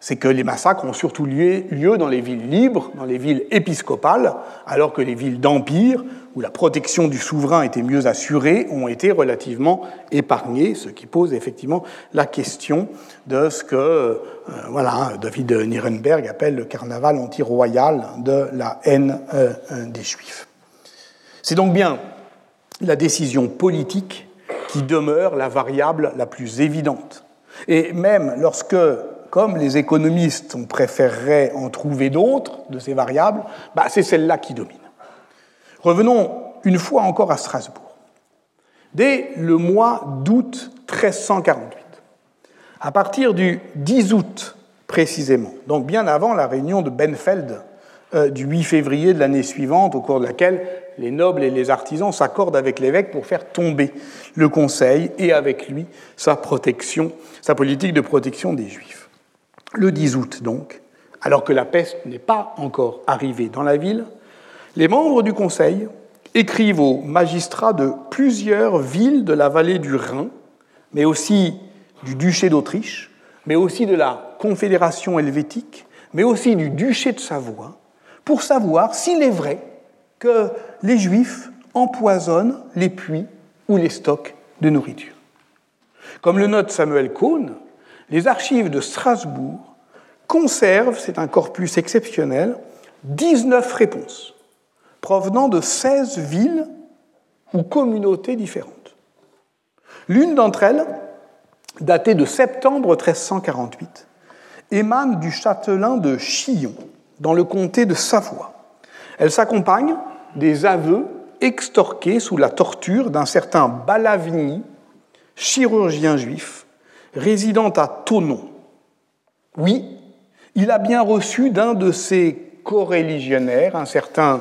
c'est que les massacres ont surtout lieu, dans les villes libres, dans les villes épiscopales, alors que les villes d'empire, où la protection du souverain était mieux assurée, ont été relativement épargnées, ce qui pose effectivement la question de ce que euh, voilà, David Nirenberg appelle le carnaval anti-royal de la haine euh, des Juifs. C'est donc bien la décision politique qui demeure la variable la plus évidente. Et même lorsque comme les économistes, on préférerait en trouver d'autres de ces variables, bah, c'est celle-là qui domine. Revenons une fois encore à Strasbourg. Dès le mois d'août 1348, à partir du 10 août précisément, donc bien avant la réunion de Benfeld euh, du 8 février de l'année suivante, au cours de laquelle les nobles et les artisans s'accordent avec l'évêque pour faire tomber le Conseil et avec lui sa protection, sa politique de protection des Juifs. Le 10 août, donc, alors que la peste n'est pas encore arrivée dans la ville, les membres du Conseil écrivent aux magistrats de plusieurs villes de la vallée du Rhin, mais aussi du duché d'Autriche, mais aussi de la Confédération helvétique, mais aussi du duché de Savoie, pour savoir s'il est vrai que les Juifs empoisonnent les puits ou les stocks de nourriture. Comme le note Samuel Cohn, les archives de Strasbourg conservent, c'est un corpus exceptionnel, 19 réponses provenant de 16 villes ou communautés différentes. L'une d'entre elles, datée de septembre 1348, émane du châtelain de Chillon, dans le comté de Savoie. Elle s'accompagne des aveux extorqués sous la torture d'un certain Balavigny, chirurgien juif, résidant à Tonon. Oui, il a bien reçu d'un de ses coreligionnaires, un certain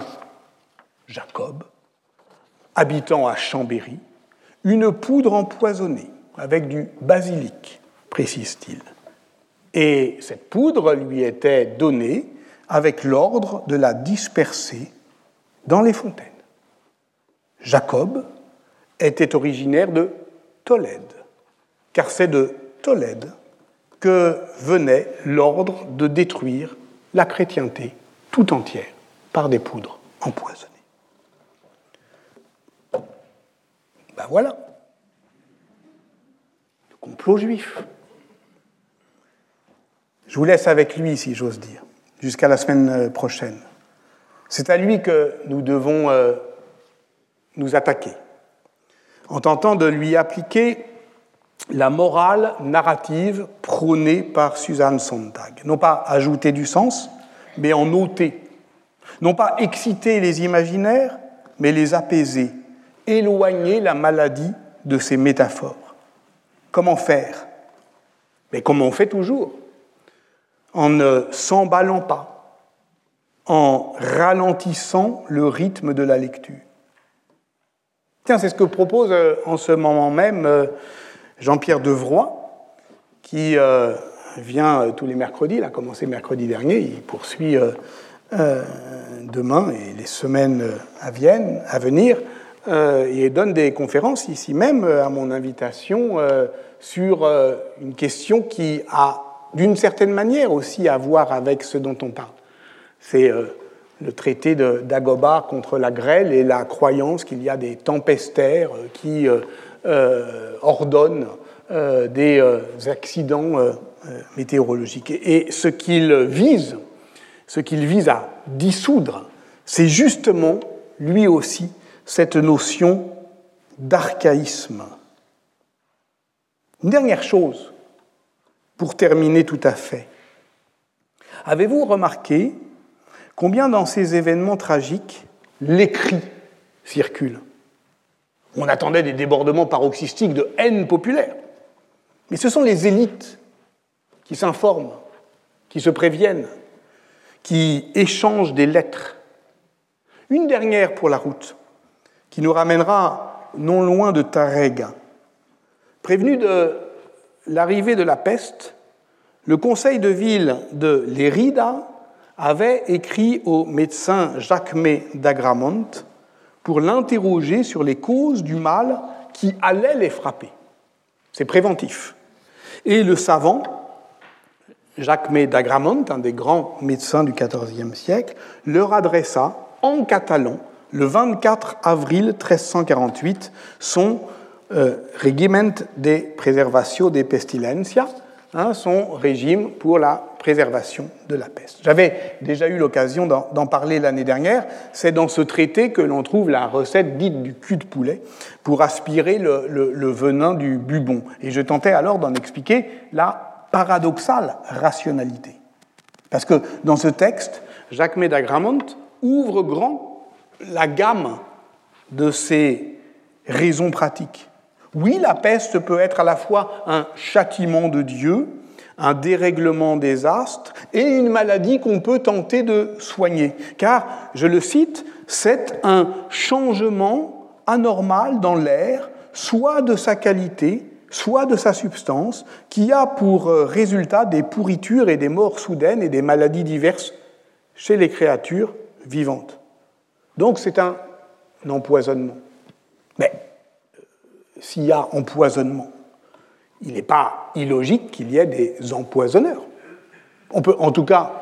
Jacob, habitant à Chambéry, une poudre empoisonnée avec du basilic, précise-t-il. Et cette poudre lui était donnée avec l'ordre de la disperser dans les fontaines. Jacob était originaire de Tolède, car c'est de Tolède que venait l'ordre de détruire la chrétienté tout entière par des poudres empoisonnées. Ben voilà, le complot juif. Je vous laisse avec lui, si j'ose dire, jusqu'à la semaine euh, prochaine. C'est à lui que nous devons euh, nous attaquer, en tentant de lui appliquer la morale narrative prônée par Suzanne Sontag. Non pas ajouter du sens, mais en ôter. Non pas exciter les imaginaires, mais les apaiser éloigner la maladie de ces métaphores. Comment faire? Mais comme on fait toujours, en ne s'emballant pas, en ralentissant le rythme de la lecture. Tiens, c'est ce que propose euh, en ce moment même euh, Jean-Pierre Devroy, qui euh, vient tous les mercredis, il a commencé mercredi dernier, il poursuit demain et les semaines à, venir, et donne des conférences ici même à mon invitation sur une question qui a d'une certaine manière aussi à voir avec ce dont on parle. C'est le traité d'Agoba contre la grêle et la croyance qu'il y a des tempestaires qui euh, euh, ordonnent euh, des accidents météorologiques. Et ce qu'il vise, ce qu'il vise à dissoudre, c'est justement lui aussi cette notion d'archaïsme. Une dernière chose, pour terminer tout à fait. Avez-vous remarqué Combien dans ces événements tragiques, l'écrit circule? On attendait des débordements paroxystiques de haine populaire. Mais ce sont les élites qui s'informent, qui se préviennent, qui échangent des lettres. Une dernière pour la route, qui nous ramènera non loin de Tarega. Prévenu de l'arrivée de la peste, le conseil de ville de Lérida avait écrit au médecin Jacquemet d'Agramont pour l'interroger sur les causes du mal qui allait les frapper. C'est préventif. Et le savant, Jacquemet d'Agramont, un des grands médecins du XIVe siècle, leur adressa en catalan, le 24 avril 1348, son euh, Regiment de Preservatio de Pestilencia, hein, son régime pour la préservation de la peste. J'avais déjà eu l'occasion d'en parler l'année dernière. C'est dans ce traité que l'on trouve la recette dite du cul de poulet pour aspirer le, venin du bubon. Et je tentais alors d'en expliquer la paradoxale rationalité. Parce que dans ce texte, Jacques Médagramont ouvre grand la gamme de ces raisons pratiques. Oui, la peste peut être à la fois un châtiment de Dieu, un dérèglement des astres et une maladie qu'on peut tenter de soigner. Car, je le cite, c'est un changement anormal dans l'air, soit de sa qualité, soit de sa substance, qui a pour euh, résultat des pourritures et des morts soudaines et des maladies diverses chez les créatures vivantes. Donc c'est un empoisonnement. Mais euh, s'il y a empoisonnement, il n'est pas illogique qu'il y ait des empoisonneurs. On peut en tout cas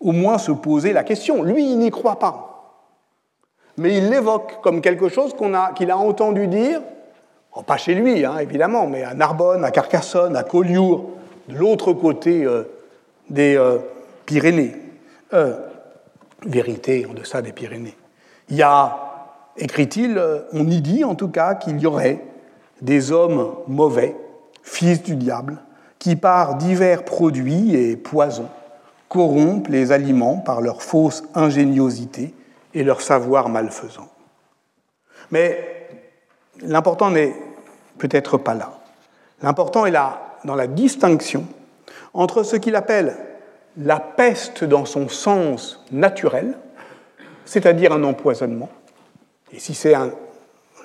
au moins se poser la question. Lui, il n'y croit pas. Mais il l'évoque comme quelque chose qu'il a, entendu dire, oh, pas chez lui, hein, évidemment, mais à Narbonne, à Carcassonne, à Collioure, de l'autre côté euh, des euh, Pyrénées. Euh, vérité en deçà des Pyrénées. Il y a, écrit-il, on y dit en tout cas qu'il y aurait des hommes mauvais, fils du diable, qui par divers produits et poisons corrompent les aliments par leur fausse ingéniosité et leur savoir malfaisant. Mais l'important n'est peut-être pas là. L'important est là, dans la distinction entre ce qu'il appelle la peste dans son sens naturel, c'est-à-dire un empoisonnement, et si c'est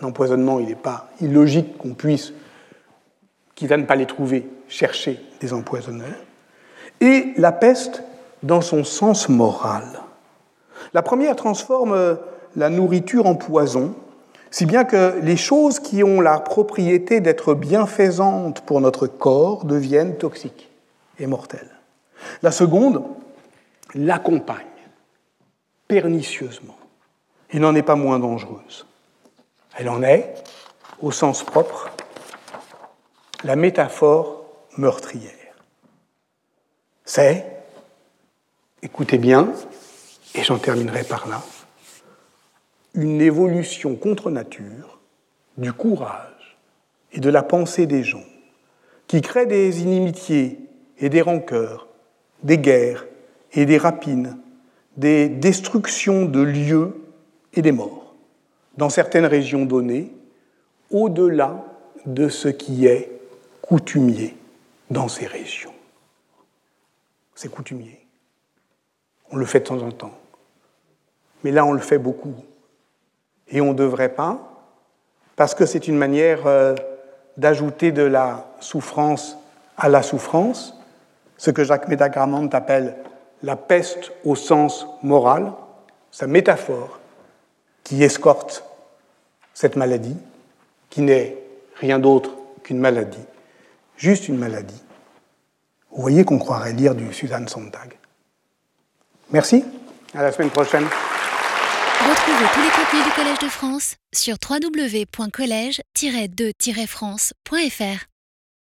un empoisonnement, il n'est pas illogique qu'on puisse, quitte à ne pas les trouver, chercher des empoisonneurs, et la peste dans son sens moral. La première transforme la nourriture en poison, si bien que les choses qui ont la propriété d'être bienfaisantes pour notre corps deviennent toxiques et mortelles. La seconde l'accompagne pernicieusement et n'en est pas moins dangereuse. Elle en est, au sens propre, la métaphore meurtrière. C'est, écoutez bien, et j'en terminerai par là, une évolution contre nature du courage et de la pensée des gens, qui crée des inimitiés et des rancœurs, des guerres et des rapines, des destructions de lieux et des morts dans certaines régions données, au-delà de ce qui est coutumier dans ces régions. C'est coutumier. On le fait de temps en temps. Mais là, on le fait beaucoup. Et on ne devrait pas, parce que c'est une manière euh, d'ajouter de la souffrance à la souffrance, ce que Jacques Médagramante appelle la peste au sens moral, sa métaphore qui escorte cette maladie, qui n'est rien d'autre qu'une maladie, juste une maladie. Vous voyez qu'on croirait lire du Suzanne Sontag. Merci, à la semaine prochaine. Retrouvez tous les contenus du Collège de France sur www.colège-2-france.fr.